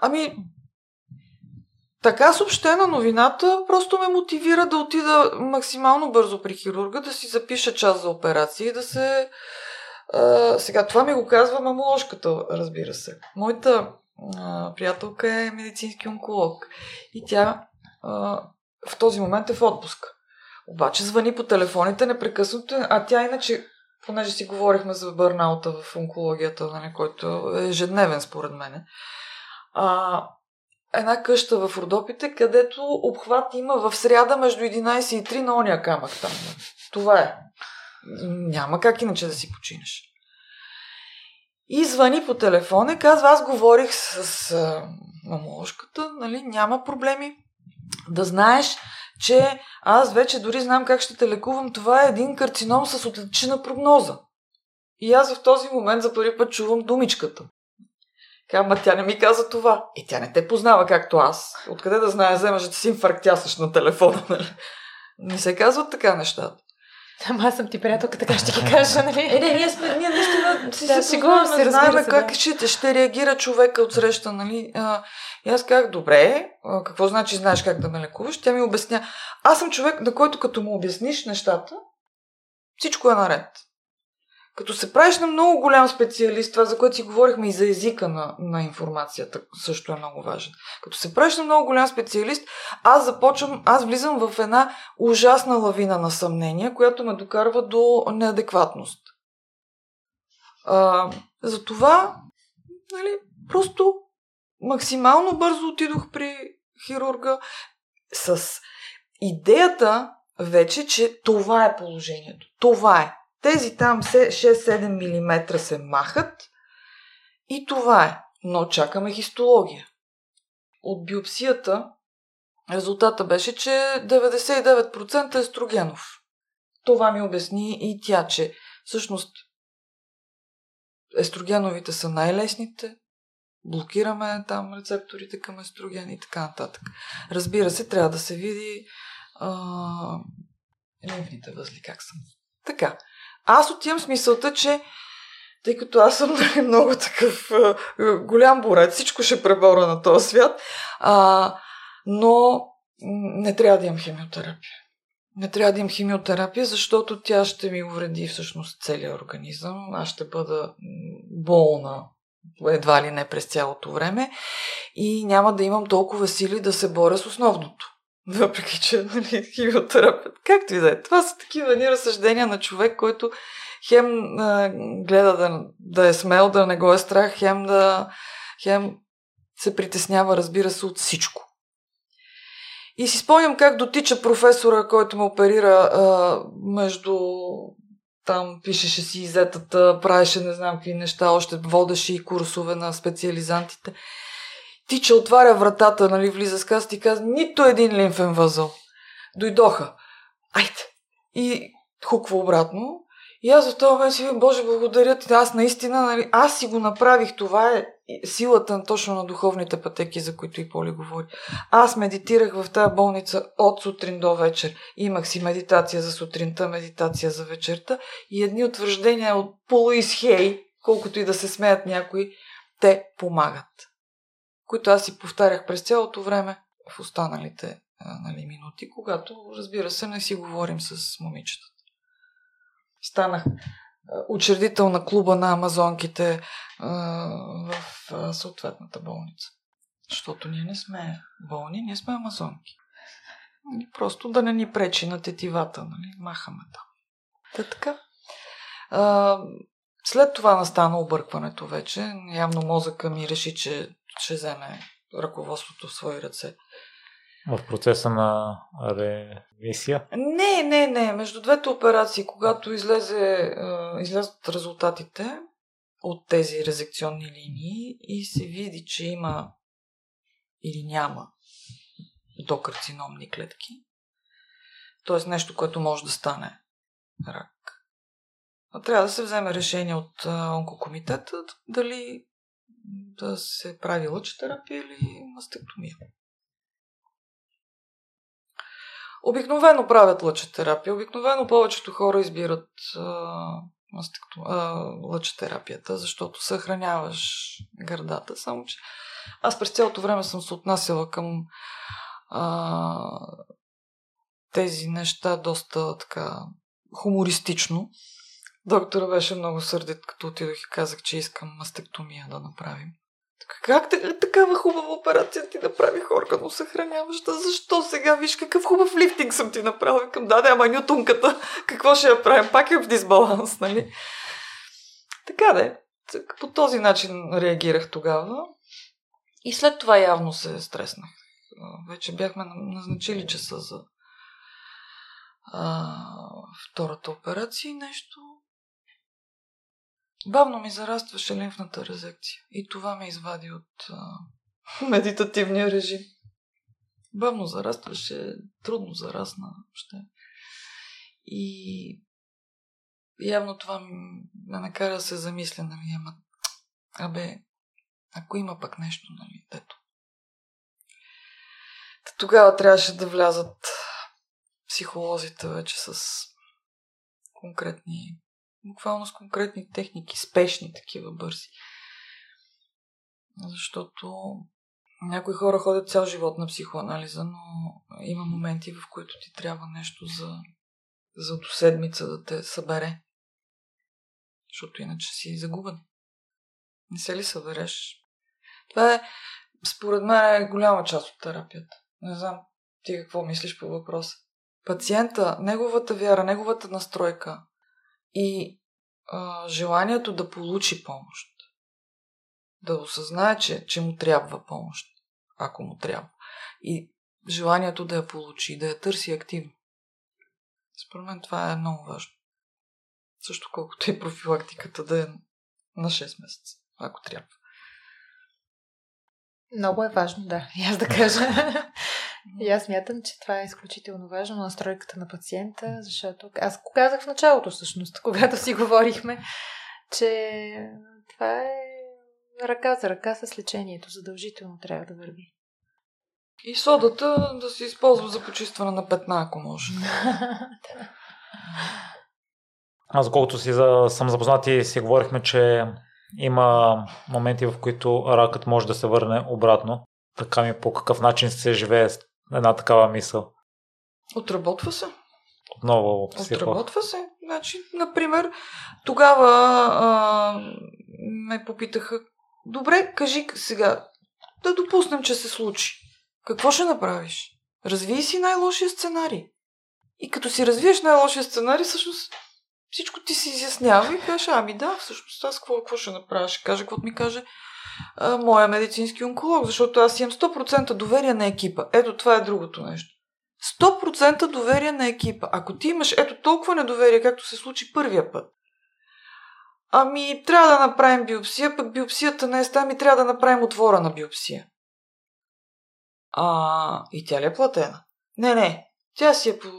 Ами, така съобщена новината просто ме мотивира да отида максимално бързо при хирурга, да си запиша час за операция и да се... А, сега, това ми го казва мамоложката, разбира се. Моята а, приятелка е медицински онколог и тя в този момент е в отпуск. Обаче звъни по телефоните непрекъснато, а тя иначе, понеже си говорихме за бърнаута в онкологията, нали, който е ежедневен според мен, а, една къща в Родопите, където обхват има в сряда между 11 и 3 на ония камък там. Това е. Няма как иначе да си починеш. И звъни по телефона и казва, аз говорих с, с нали, няма проблеми, да знаеш, че аз вече дори знам как ще те лекувам. Това е един карцином с отлична прогноза. И аз в този момент за първи път чувам думичката. Ама тя не ми каза това. И тя не те познава както аз. Откъде да знае, вземаш да си инфарктясаш на телефона, нали? Не се казват така нещата. Ама аз съм ти приятелка, така ще ти кажа, нали? Е, не, ние сме, ние наистина си да, се познаваме, се, се, как да. ще, ще реагира човека от среща, нали? А, и аз казах, добре, а, какво значи знаеш как да ме лекуваш? Тя ми обясня. Аз съм човек, на който като му обясниш нещата, всичко е наред. Като се правиш на много голям специалист, това за което си говорихме и за езика на, на информацията, също е много важен. Като се правиш на много голям специалист, аз започвам, аз влизам в една ужасна лавина на съмнения, която ме докарва до неадекватност. А, затова, нали, просто максимално бързо отидох при хирурга с идеята вече, че това е положението. Това е. Тези там 6-7 мм се махат и това е. Но чакаме хистология. От биопсията резултата беше, че 99% е естрогенов. Това ми обясни и тя, че всъщност естрогеновите са най-лесните, блокираме там рецепторите към естроген и така нататък. Разбира се, трябва да се види а, възли как са. Така. Аз отивам с мисълта, че тъй като аз съм нали, много такъв а, голям борец, всичко ще пребора на този свят, а, но не трябва да имам химиотерапия. Не трябва да имам химиотерапия, защото тя ще ми увреди всъщност целият организъм. Аз ще бъда болна едва ли не през цялото време и няма да имам толкова сили да се боря с основното. Въпреки, че нали, химиотерапия, както и да е. Това са такива ни разсъждения на човек, който хем а, гледа да, да е смел, да не го е страх, хем да хем се притеснява, разбира се, от всичко. И си спомням как дотича професора, който ме оперира а, между там пишеше си изетата, правеше не знам какви неща, още водеше и курсове на специализантите. Тича, отваря вратата, нали, влиза с каста и каза, нито един лимфен възъл. Дойдоха. Айде. И хуква обратно. И аз в този момент си Боже, благодаря ти. Аз наистина, нали, аз си го направих. Това е силата точно на духовните пътеки, за които и Поли говори. Аз медитирах в тази болница от сутрин до вечер. Имах си медитация за сутринта, медитация за вечерта и едни утвърждения от Полуис Хей, колкото и да се смеят някои, те помагат. Които аз си повтарях през цялото време в останалите нали, минути, когато, разбира се, не си говорим с момичетата. Станах учредител на клуба на амазонките в съответната болница. Защото ние не сме болни, ние сме амазонки. Просто да не ни пречи на тетивата, нали? махаме там. Та така. А, след това настана объркването вече. Явно мозъка ми реши, че ще вземе ръководството в свои ръце. В процеса на ревисия? Не, не, не. Между двете операции, когато излезе, излязат резултатите от тези резекционни линии и се види, че има или няма докарциномни клетки, т.е. нещо, което може да стане рак. Трябва да се вземе решение от онкокомитета дали да се прави лъчетерапия или мастектомия. Обикновено правят лъчетерапия. Обикновено повечето хора избират а, лъчетерапията, защото съхраняваш гърдата. Само, че аз през цялото време съм се отнасяла към а, тези неща доста така хумористично. Доктора беше много сърдит, като отидох и казах, че искам мастектомия да направим. Как такава хубава операция ти направих органо съхраняваща? Защо сега? Виж какъв хубав лифтинг съм ти направил. Към да, да, ама нютунката. [LAUGHS] Какво ще я правим? Пак е в дисбаланс, нали? Така де. По този начин реагирах тогава. И след това явно се стреснах. Вече бяхме назначили часа за а, втората операция и нещо Бавно ми зарастваше лимфната резекция и това ме извади от а, [LAUGHS] медитативния режим. Бавно зарастваше, трудно зарасна още. И явно това ме накара да се замисля, нали, ама, абе, ако има пък нещо, нали, дето. Тогава трябваше да влязат психолозите вече с конкретни буквално с конкретни техники, спешни такива бързи. Защото някои хора ходят цял живот на психоанализа, но има моменти, в които ти трябва нещо за, за до седмица да те събере. Защото иначе си загубен. Не се ли събереш? Това е, според мен, е голяма част от терапията. Не знам ти какво мислиш по въпроса. Пациента, неговата вяра, неговата настройка и а, желанието да получи помощ. Да осъзнае, че, че му трябва помощ, ако му трябва. И желанието да я получи, да я търси активно. Според мен това е много важно. Също колкото и профилактиката да е на 6 месеца, ако трябва. Много е важно, да. И аз да кажа. [LAUGHS] И аз мятам, че това е изключително важно, настройката на пациента, защото аз го казах в началото всъщност, [LAUGHS] когато си говорихме, че това е ръка за ръка с лечението. Задължително трябва да върви. И содата да се използва за почистване на петна, ако може. [LAUGHS] Аз, колкото си за, съм запознат и си говорихме, че има моменти, в които ракът може да се върне обратно. Така ми по какъв начин се живее една такава мисъл. Отработва се. отново Отработва се. Значи, например, тогава а, ме попитаха, добре, кажи сега, да допуснем, че се случи. Какво ще направиш? Развий си най-лошия сценарий. И като си развиеш най-лошия сценарий, всъщност всичко ти се изяснява и кажеш, ами да, всъщност аз какво, какво ще направя? Ще кажа, какво ми каже а, моя медицински онколог, защото аз имам 100% доверие на екипа. Ето това е другото нещо. 100% доверие на екипа. Ако ти имаш ето толкова недоверие, както се случи първия път, ами трябва да направим биопсия, пък биопсията не е ста, ами трябва да направим отвора на биопсия. А, и тя ли е платена? Не, не, тя си е по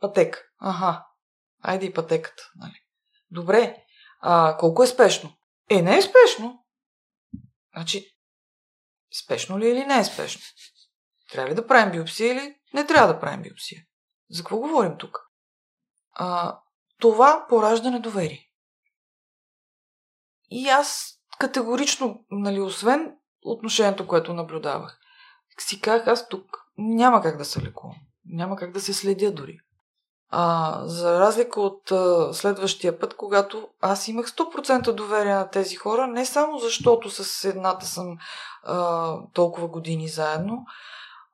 пътека. Ага, айде и пътеката. Нали? Добре, а колко е спешно? Е, не е спешно. Значи, спешно ли е или не е спешно? Трябва ли да правим биопсия или не трябва да правим биопсия? За какво говорим тук? А, това поражда недоверие. И аз категорично, нали, освен отношението, което наблюдавах, си казах, аз тук няма как да се лекувам. Няма как да се следя дори. А, за разлика от а, следващия път, когато аз имах 100% доверие на тези хора, не само защото с едната съм а, толкова години заедно,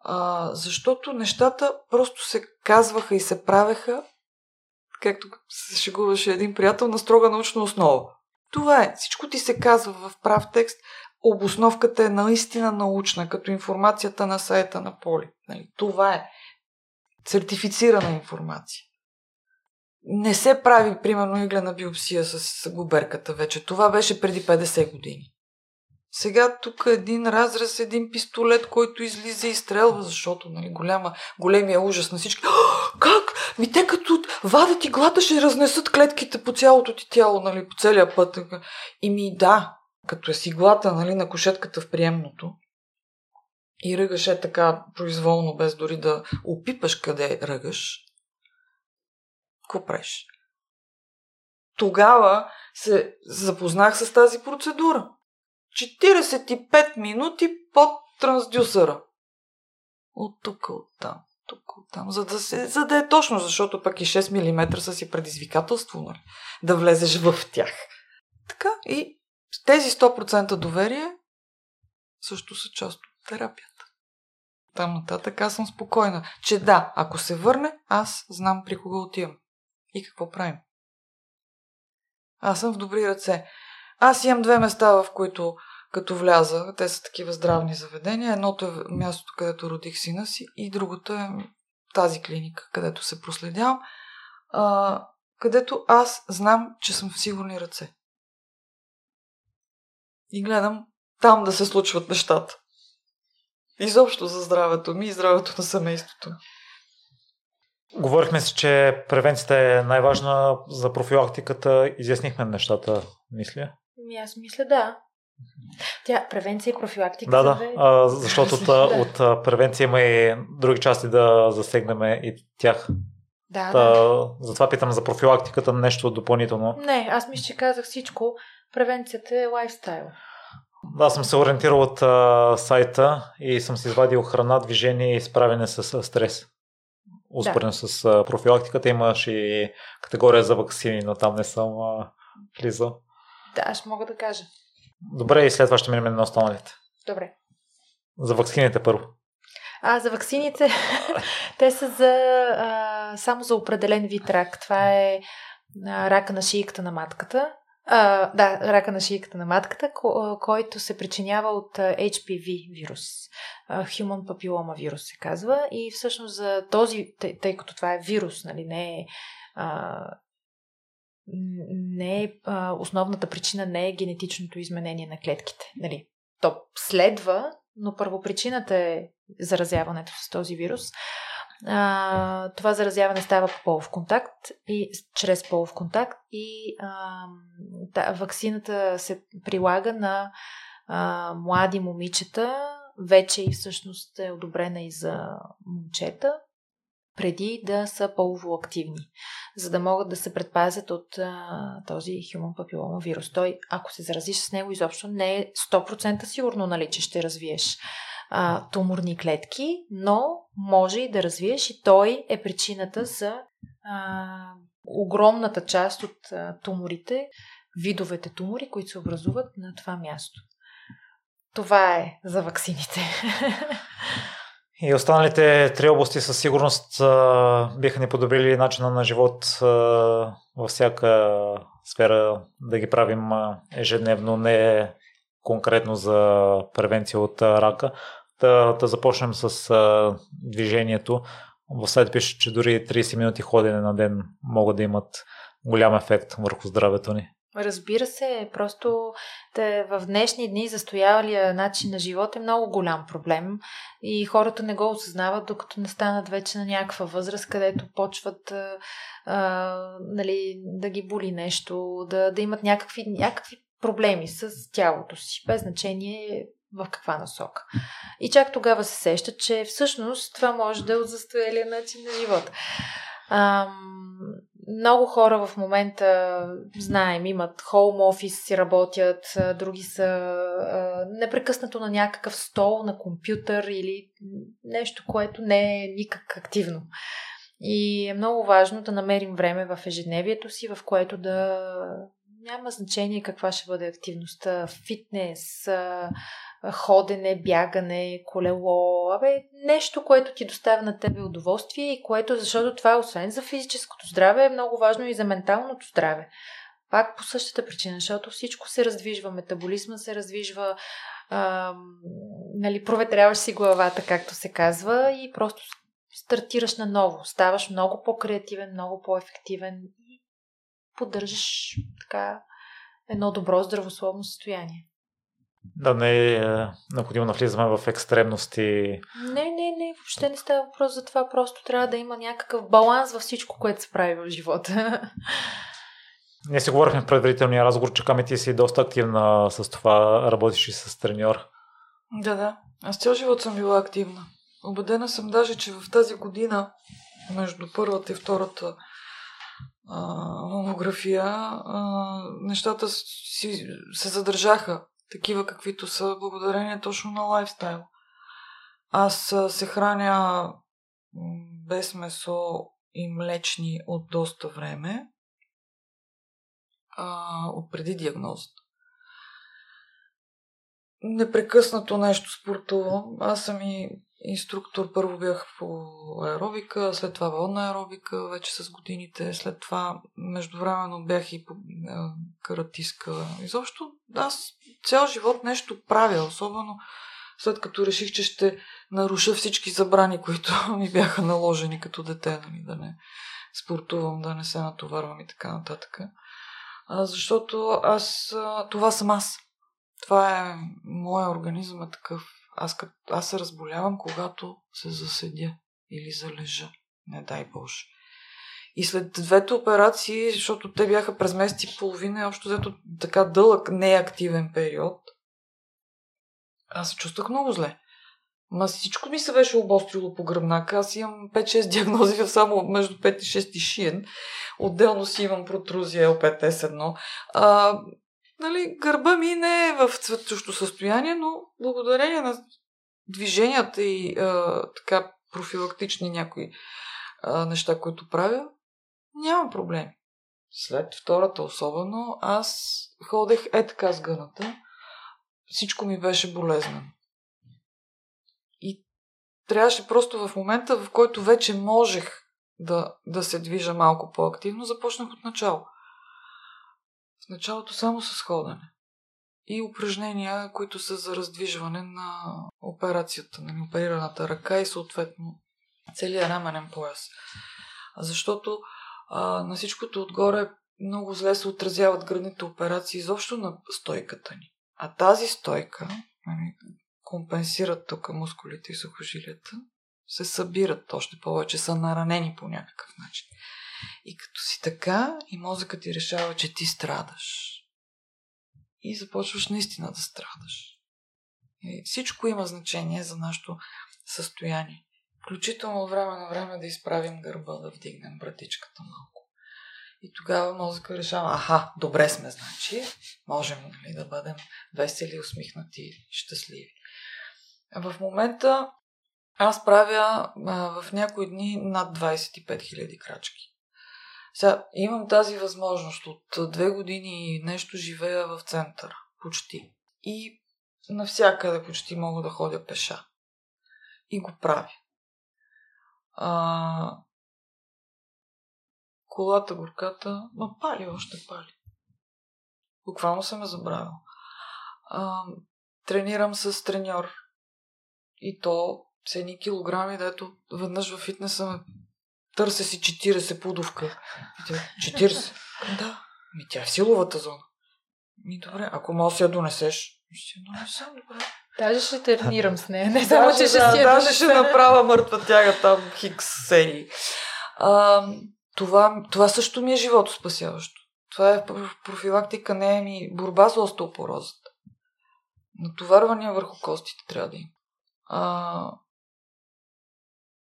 а, защото нещата просто се казваха и се правеха, както се шегуваше един приятел, на строга научна основа. Това е. Всичко ти се казва в прав текст. Обосновката е наистина научна, като информацията на сайта на Поли. Нали? Това е. Сертифицирана информация. Не се прави, примерно, иглена биопсия с губерката вече. Това беше преди 50 години. Сега тук един разрез, един пистолет, който излиза и стрелва, защото нали, голяма, големия ужас на всички. Как? Ми те като вадат иглата ще разнесат клетките по цялото ти тяло, нали, по целия път. И ми да, като е с иглата нали, на кошетката в приемното и ръгаш е така произволно, без дори да опипаш къде ръгаш, какво правиш? Тогава се запознах с тази процедура. 45 минути под трансдюсъра. От тук, от там, тук, от там. За да, се, за да е точно, защото пък и 6 мм са си предизвикателство, нали? Да влезеш в тях. Така, и тези 100% доверие също са част от терапията. Там нататък аз съм спокойна, че да, ако се върне, аз знам при кого отивам. И какво правим? Аз съм в добри ръце. Аз имам две места, в които като вляза, те са такива здравни заведения. Едното е мястото, където родих сина си и другото е тази клиника, където се проследявам, а, където аз знам, че съм в сигурни ръце. И гледам там да се случват нещата. Изобщо за здравето ми и здравето на семейството ми. Говорихме си, че превенцията е най-важна за профилактиката. Изяснихме нещата, мисля. Ми аз мисля да. Тя превенция и профилактика. Да, да, а, защото [LAUGHS] от, от, от превенция има и други части да засегнем и тях. Да, Та, да. Затова питам за профилактиката нещо допълнително. Не, аз мисля, че казах всичко. Превенцията е лайфстайл. Да, съм се ориентирал от а, сайта и съм си извадил храна, движение и справяне с а, стрес. Успоредно да. с профилактиката имаш и категория за вакцини, но там не съм влизал. Да, аз мога да кажа. Добре, и след това ще минем на останалите. Добре. За вакцините първо. А, за вакцините, [LAUGHS] те са за, а, само за определен вид рак. Това е а, рака на шийката на матката. Да, рака на шийката на матката, ко- който се причинява от HPV вирус. Human Papilloma вирус се казва. И всъщност за този, тъй, тъй като това е вирус, нали, не е а, не е, а, основната причина не е генетичното изменение на клетките. Нали, то следва, но първопричината е заразяването с този вирус. А, това заразяване става по полов контакт и чрез полов контакт и а, та, вакцината се прилага на а, млади момичета, вече и всъщност е одобрена и за момчета, преди да са полово активни, за да могат да се предпазят от а, този human papilloma вирус. Той, ако се заразиш с него, изобщо не е 100% сигурно, нали, че ще развиеш а, туморни клетки, но може и да развиеш и той е причината за а, огромната част от а, туморите, видовете тумори, които се образуват на това място. Това е за ваксините. [LAUGHS] И останалите три области със сигурност биха ни подобрили начина на живот във всяка сфера да ги правим ежедневно, не конкретно за превенция от рака. Да, да започнем с движението. В сайт пише, че дори 30 минути ходене на ден могат да имат голям ефект върху здравето ни. Разбира се, просто те в днешни дни застоявалия начин на живот е много голям проблем и хората не го осъзнават, докато не станат вече на някаква възраст, където почват а, а, нали, да ги боли нещо, да, да имат някакви, някакви проблеми с тялото си, без значение в каква насока. И чак тогава се сеща, че всъщност това може да е от застоялия начин на живота. Ам, много хора в момента, знаем, имат хоум офис, си работят, други са а, непрекъснато на някакъв стол, на компютър или нещо, което не е никак активно. И е много важно да намерим време в ежедневието си, в което да няма значение каква ще бъде активността, фитнес, ходене, бягане, колело, абе, нещо, което ти доставя на тебе удоволствие и което, защото това, освен за физическото здраве, е много важно и за менталното здраве. Пак по същата причина, защото всичко се раздвижва, метаболизма се раздвижва, нали, проветряваш си главата, както се казва, и просто стартираш наново. Ставаш много по-креативен, много по-ефективен и поддържаш така едно добро здравословно състояние. Да, не е необходимо да влизаме в екстремности. Не, не, не, въобще не става въпрос за това. Просто трябва да има някакъв баланс във всичко, което се прави в живота. [LAUGHS] Ние си говорихме в предварителния разговор, че Ками ти си доста активна с това, работиш и с треньор. Да, да. Аз цял живот съм била активна. Обедена съм даже, че в тази година, между първата и втората а, мамография, а, нещата си, се задържаха такива каквито са, благодарение точно на лайфстайл. Аз се храня без месо и млечни от доста време, а, от преди диагнозата. Непрекъснато нещо спортувам. Аз съм и инструктор. Първо бях по аеробика, след това водна аеробика, вече с годините. След това, междувременно бях и по каратиска. Изобщо, аз цял живот нещо правя, особено след като реших, че ще наруша всички забрани, които [LAUGHS] ми бяха наложени като дете, нали, да не спортувам, да не се натоварвам и така нататък. А, защото аз, това съм аз. Това е, моя организъм е такъв. Аз, аз се разболявам, когато се заседя или залежа. Не дай Боже. И след двете операции, защото те бяха през месец и половина, общо взето така дълъг неактивен период, аз се чувствах много зле. Ма всичко ми се беше обострило по гръбнака. Аз имам 5-6 диагнози само между 5 и 6 шиен. Отделно си имам протрузия L5S1. Нали, гърба ми не е в цветущо състояние, но благодарение на движенията и а, така профилактични някои а, неща, които правя, няма проблеми. След втората особено, аз ходех е така с гъната. Всичко ми беше болезнено. И трябваше просто в момента, в който вече можех да, да се движа малко по-активно, започнах от начало. В началото само с ходене. И упражнения, които са за раздвижване на операцията, на оперираната ръка и съответно целият раменен пояс. Защото а, на всичкото отгоре много зле се отразяват гръдните операции изобщо на стойката ни. А тази стойка нали, компенсират тук мускулите и сухожилията, се събират още повече, са наранени по някакъв начин. И като си така, и мозъкът ти решава, че ти страдаш. И започваш наистина да страдаш. И всичко има значение за нашето състояние. Включително от време на време да изправим гърба, да вдигнем братичката малко. И тогава мозъка решава, аха, добре сме, значи, можем нали, да бъдем весели, усмихнати, щастливи. В момента аз правя а, в някои дни над 25 000 крачки. Сега, имам тази възможност. От две години нещо живея в център. Почти. И навсякъде почти мога да ходя пеша. И го правя. А, колата, горката, ма пали, още пали. Буквално съм е забравил. А, тренирам с треньор. И то цени килограми, дето веднъж в фитнеса ме търся си 40 пудовка. 40? да. Ми тя е в силовата зона. Ми добре, ако може да я донесеш, ще я донесам, добре. Даже ще тренирам с нея. Не само, че ще да, си я Даже ще направя мъртва тяга там хикс серии. А, това, това също ми е живото спасяващо. Това е профилактика, не е ми борба с остеопорозата. Натоварвания върху костите трябва да има. А,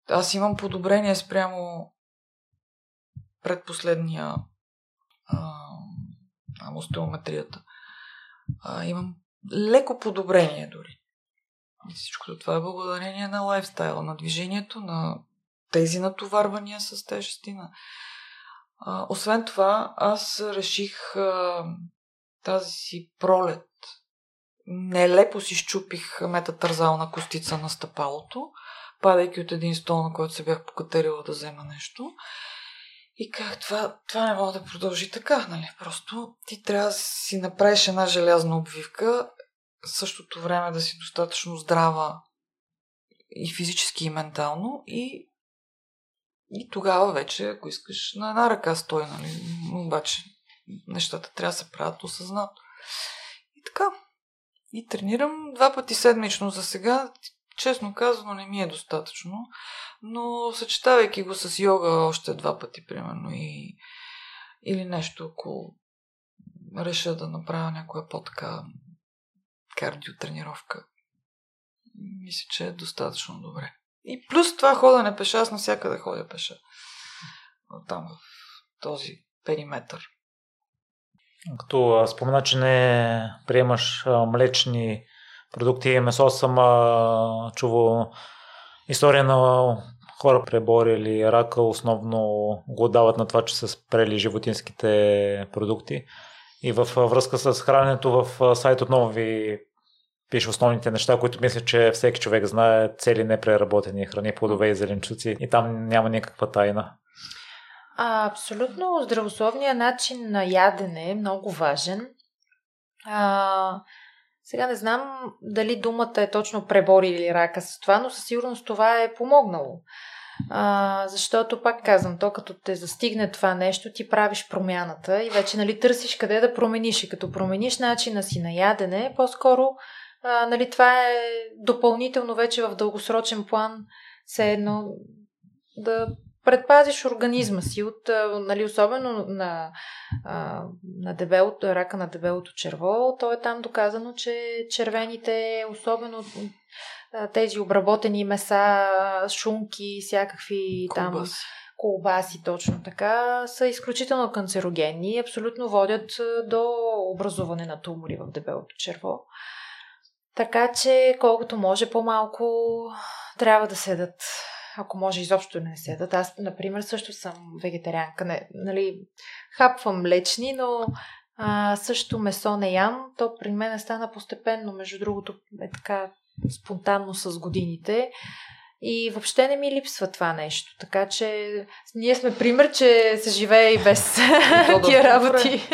аз имам подобрение спрямо предпоследния а, остеометрията. А, имам леко подобрение дори. И всичкото това е благодарение на лайфстайла, на движението, на тези натоварвания с тежести. На... А, освен това, аз реших а, тази си пролет. Нелепо си щупих метатързална костица на стъпалото, падайки от един стол, на който се бях покатерила да взема нещо. И как това, това не мога да продължи така, нали? Просто ти трябва да си направиш една желязна обвивка, същото време да си достатъчно здрава и физически и ментално и, и тогава вече, ако искаш, на една ръка стой, нали? Обаче нещата трябва да се правят осъзнато. И така. И тренирам два пъти седмично за сега. Честно казано, не ми е достатъчно, но съчетавайки го с йога още два пъти, примерно, и, или нещо, ако реша да направя някоя по-така кардиотренировка, мисля, че е достатъчно добре. И плюс това ходене пеша, аз навсякъде ходя пеша. Там в този периметър. Като спомена, че не приемаш млечни продукти и месо, съм чувал история на хора преборили рака, основно го дават на това, че са спрели животинските продукти. И във връзка с храненето в сайт отново ви пише основните неща, които мисля, че всеки човек знае цели непреработени храни, плодове и зеленчуци и там няма никаква тайна. А, абсолютно здравословният начин на ядене е много важен. А, сега не знам дали думата е точно пребори или рака с това, но със сигурност това е помогнало. А, защото, пак казвам, то като те застигне това нещо, ти правиш промяната и вече нали, търсиш къде да промениш. И като промениш начина си на ядене, по-скоро а, нали, това е допълнително вече в дългосрочен план все едно да предпазиш организма си от, нали, особено на, на дебелото, рака на дебелото черво, то е там доказано, че червените, особено тези обработени меса, шунки, всякакви там колбаси, точно така, са изключително канцерогенни и абсолютно водят до образуване на тумори в дебелото черво. Така че колкото може по-малко трябва да седат ако може изобщо не се ядат. Аз, например, също съм вегетарианка. Не, нали, хапвам млечни, но а, също месо не ям. То при мен стана постепенно, между другото е така спонтанно с годините. И въобще не ми липсва това нещо. Така че ние сме пример, че се живее и без [LAUGHS] тия работи. [LAUGHS]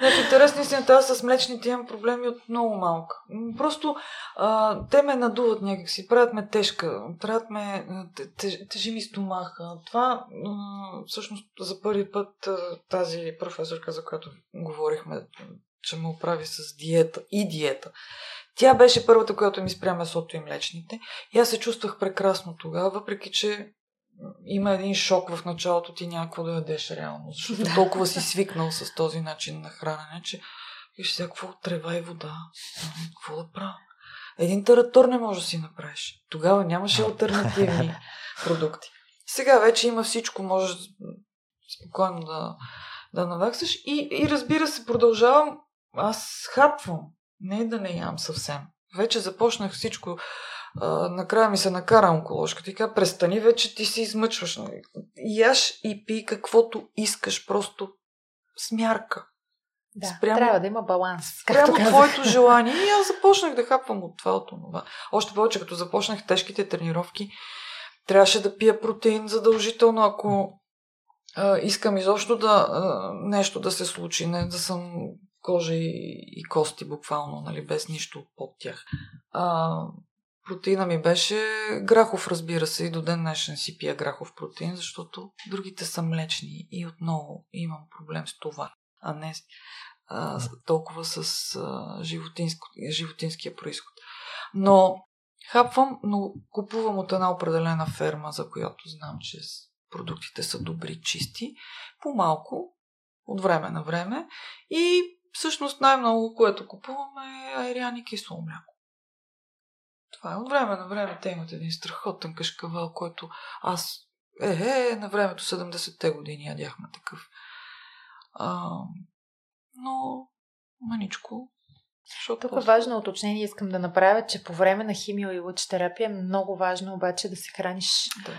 Не, в интерес истината, аз с млечните имам проблеми от много малко. Просто а, те ме надуват някакси, правят ме тежка, правят ме, тежи ми стомаха. Това а, всъщност за първи път тази професорка, за която говорихме, че ме оправи с диета и диета. Тя беше първата, която ми спря месото и млечните. И аз се чувствах прекрасно тогава, въпреки че има един шок в началото, ти някакво да ядеш реално, защото толкова си [LAUGHS] свикнал с този начин на хранене, че виж сега какво трева и вода. Нали, какво да правя? Един таратор не може да си направиш. Тогава нямаше альтернативни [LAUGHS] продукти. Сега вече има всичко, можеш спокойно да, да наваксаш. И, и разбира се, продължавам. Аз хапвам. Не да не ям съвсем. Вече започнах всичко а, накрая ми се накара онколожката и каза, престани вече, ти се измъчваш. Нали? Яш и пи каквото искаш, просто смярка. Да, спрямо, трябва да има баланс. Спрямо твоето [LAUGHS] желание. И аз започнах да хапвам от това, от това. Още повече, като започнах тежките тренировки, трябваше да пия протеин задължително, ако а, искам изобщо да а, нещо да се случи, не да съм кожа и, и кости буквално, нали, без нищо под тях. А, протеина ми беше грахов, разбира се, и до ден днешен си пия грахов протеин, защото другите са млечни и отново имам проблем с това, а не а, толкова с а, животинско, животинския происход. Но хапвам, но купувам от една определена ферма, за която знам, че продуктите са добри, чисти, по-малко, от време на време. И всъщност най-много, което купуваме е айрян кисело мляко. Това е от време на време. Те имат един страхотен кашкавал, който аз е, е, на времето 70-те години ядяхме такъв. А, но маничко защото Тук е важно уточнение искам да направя, че по време на химио и лъчетерапия е много важно обаче да се храниш да,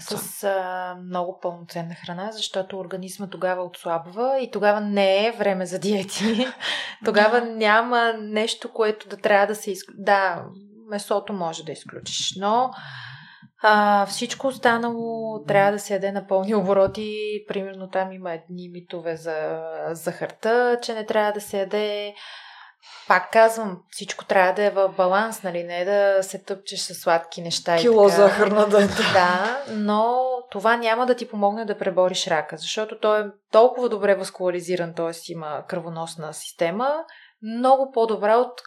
с а, много пълноценна храна, защото организма тогава отслабва и тогава не е време за диети. [LAUGHS] тогава няма нещо, което да трябва да се изключи. Да, месото може да изключиш, но а, всичко останало трябва да се яде на пълни обороти. Примерно там има едни митове за захарта, че не трябва да се яде пак казвам, всичко трябва да е в баланс, нали? Не да се тъпчеш с сладки неща. Кило и така. захар на ден. [LAUGHS] Да, но това няма да ти помогне да пребориш рака, защото той е толкова добре васкуларизиран, т.е. има кръвоносна система, много по-добра от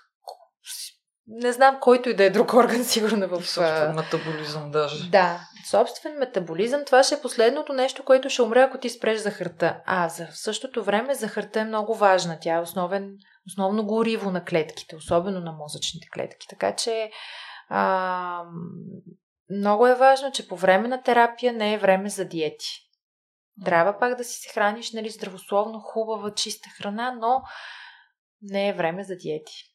не знам който и да е друг орган, [LAUGHS] сигурно в... Собствен метаболизъм даже. Да, собствен метаболизъм. Това ще е последното нещо, което ще умре, ако ти спреш захарта. А за в същото време захарта е много важна. Тя е основен, основно гориво на клетките, особено на мозъчните клетки. Така че а, много е важно, че по време на терапия не е време за диети. Трябва пак да си се храниш, нали, здравословно, хубава, чиста храна, но не е време за диети.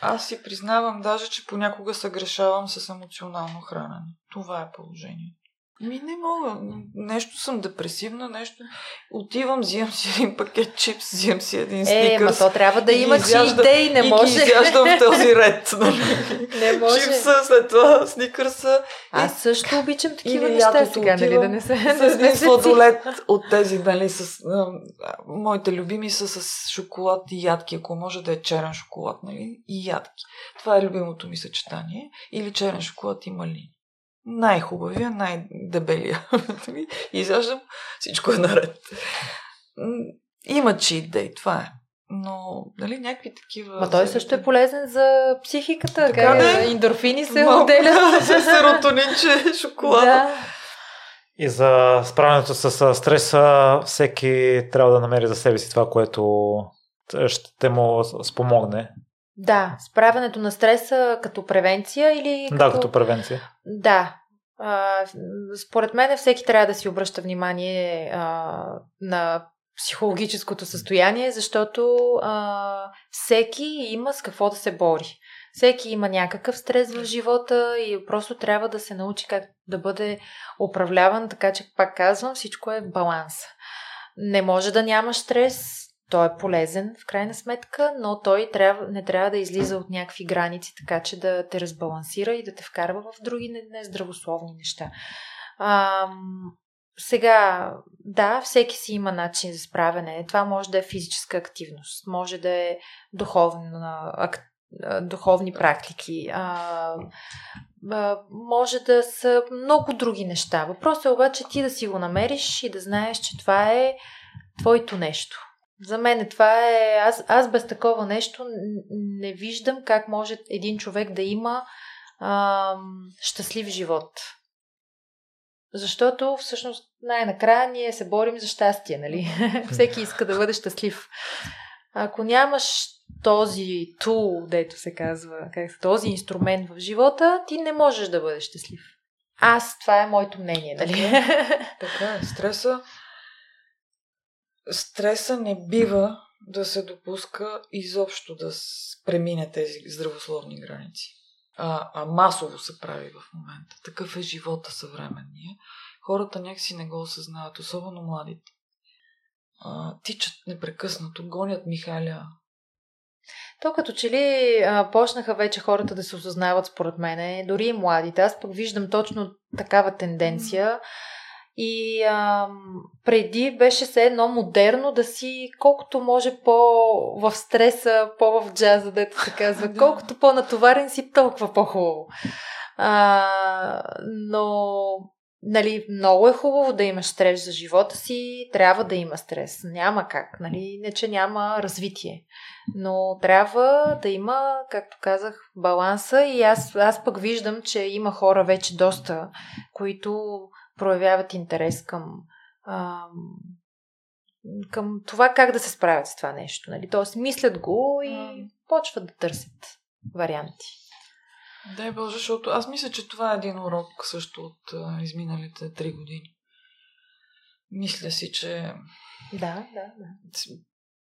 Аз си признавам даже, че понякога съгрешавам с емоционално хранене. Това е положението. Ми не мога. Нещо съм депресивна, нещо. Отивам, взимам си един пакет чипс, взимам си един сникърс. Е, ма то трябва да има чи идеи, не може. И ги изяждам в този ред. Нали? не може. Чипса, след това сникърса. Аз също обичам такива неща сега, нали, [LAUGHS] да не се... С един сладолет от тези, нали, с... А, моите любими са с шоколад и ядки, ако може да е черен шоколад, нали, и ядки. Това е любимото ми съчетание. Или черен шоколад и малини най-хубавия, най-дебелия. [LAUGHS] Изяждам, всичко е наред. Има чит дей, това е. Но, нали, някакви такива... Ма той също е полезен за психиката. Така как е, ендорфини се отделят. [LAUGHS] серотонинче, [LAUGHS] шоколада. Да. И за справянето с стреса, всеки трябва да намери за себе си това, което ще му спомогне да, справянето на стреса като превенция или. Като... Да, като превенция. Да. А, според мен всеки трябва да си обръща внимание а, на психологическото състояние, защото а, всеки има с какво да се бори. Всеки има някакъв стрес в живота и просто трябва да се научи как да бъде управляван, така че, пак казвам, всичко е в баланс. Не може да нямаш стрес, той е полезен в крайна сметка, но той трябва, не трябва да излиза от някакви граници, така че да те разбалансира и да те вкарва в други нездравословни неща. А, сега, да, всеки си има начин за справяне. Това може да е физическа активност, може да е духовна, ак, духовни практики, а, а, може да са много други неща. Въпросът е обаче ти да си го намериш и да знаеш, че това е твоето нещо. За мен това е... Аз, аз без такова нещо не виждам как може един човек да има а, щастлив живот. Защото всъщност най-накрая ние се борим за щастие, нали? [LAUGHS] Всеки иска да бъде щастлив. Ако нямаш този тул, дето се казва, как, този инструмент в живота, ти не можеш да бъдеш щастлив. Аз, това е моето мнение, нали? Така е. Стреса стреса не бива да се допуска изобщо да премине тези здравословни граници. а, а масово се прави в момента. Такъв е живота съвременния. Хората някакси не го осъзнават, особено младите. А, тичат непрекъснато, гонят Михаля. То като че ли а, почнаха вече хората да се осъзнават според мене, дори и младите. Аз пък виждам точно такава тенденция. И а, преди беше се едно модерно да си колкото може по в стреса, по в джаза, дето се казва. [LAUGHS] Колкото по-натоварен си, толкова по-хубаво. А, но Нали, много е хубаво да имаш стрес за живота си, трябва да има стрес. Няма как, нали, не че няма развитие. Но трябва да има, както казах, баланса и аз, аз пък виждам, че има хора вече доста, които проявяват интерес към, ам, към това как да се справят с това нещо. Нали? Тоест, мислят го и почват да търсят варианти. Дай Боже, защото аз мисля, че това е един урок също от а, изминалите три години. Мисля си, че... Да, да, да.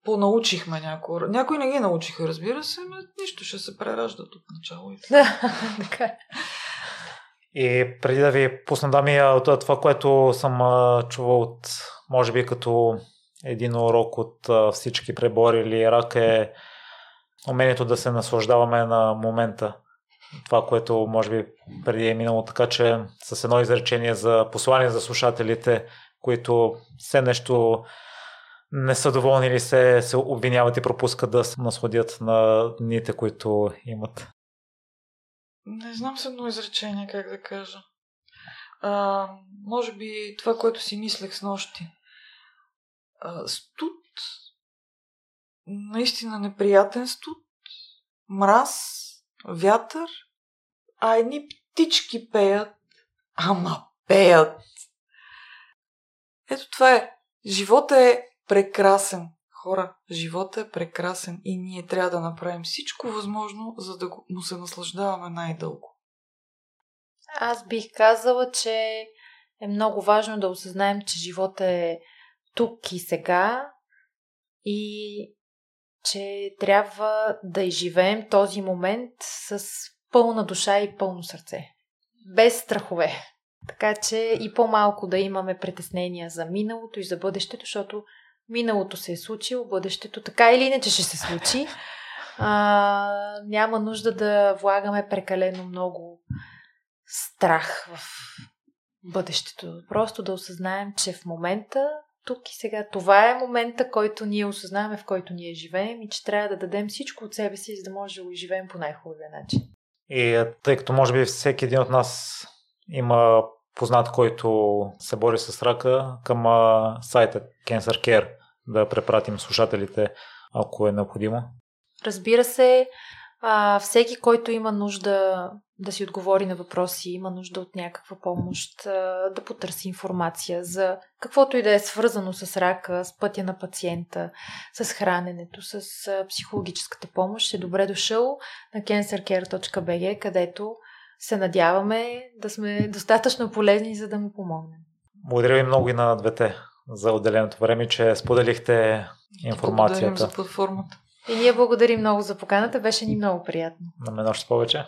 Понаучихме някои. Някои не ги научиха, разбира се, но нищо ще се прераждат от начало. И да, [LAUGHS] така. И преди да ви пусна дами това, което съм чувал от, може би като един урок от всички преборили рак е умението да се наслаждаваме на момента. Това, което може би преди е минало така, че с едно изречение за послание за слушателите, които все нещо не са доволни или се, се обвиняват и пропускат да се насладят на дните, които имат. Не знам с едно изречение как да кажа. А, може би това, което си мислех с нощи. А, студ, наистина неприятен студ, мраз, вятър, а едни птички пеят. Ама пеят! Ето това е. Живота е прекрасен. Хора, живота е прекрасен и ние трябва да направим всичко възможно, за да му се наслаждаваме най-дълго. Аз бих казала, че е много важно да осъзнаем, че живота е тук и сега и че трябва да изживеем този момент с пълна душа и пълно сърце. Без страхове. Така че и по-малко да имаме притеснения за миналото и за бъдещето, защото миналото се е случило, бъдещето така или иначе ще се случи. А, няма нужда да влагаме прекалено много страх в бъдещето. Просто да осъзнаем, че в момента, тук и сега, това е момента, който ние осъзнаваме, в който ние живеем и че трябва да дадем всичко от себе си, за да може да го живеем по най-хубавия начин. И тъй като може би всеки един от нас има познат, който се бори с рака, към сайта Cancer Care да препратим слушателите, ако е необходимо. Разбира се, а, всеки, който има нужда да си отговори на въпроси, има нужда от някаква помощ, а, да потърси информация за каквото и да е свързано с рака, с пътя на пациента, с храненето, с а, психологическата помощ, е добре дошъл на cancercare.bg, където се надяваме да сме достатъчно полезни, за да му помогнем. Благодаря ви много и на двете за отделеното време, че споделихте информацията. Благодарим за платформата. И ние благодарим много за поканата. Беше ни много приятно. На мен още повече.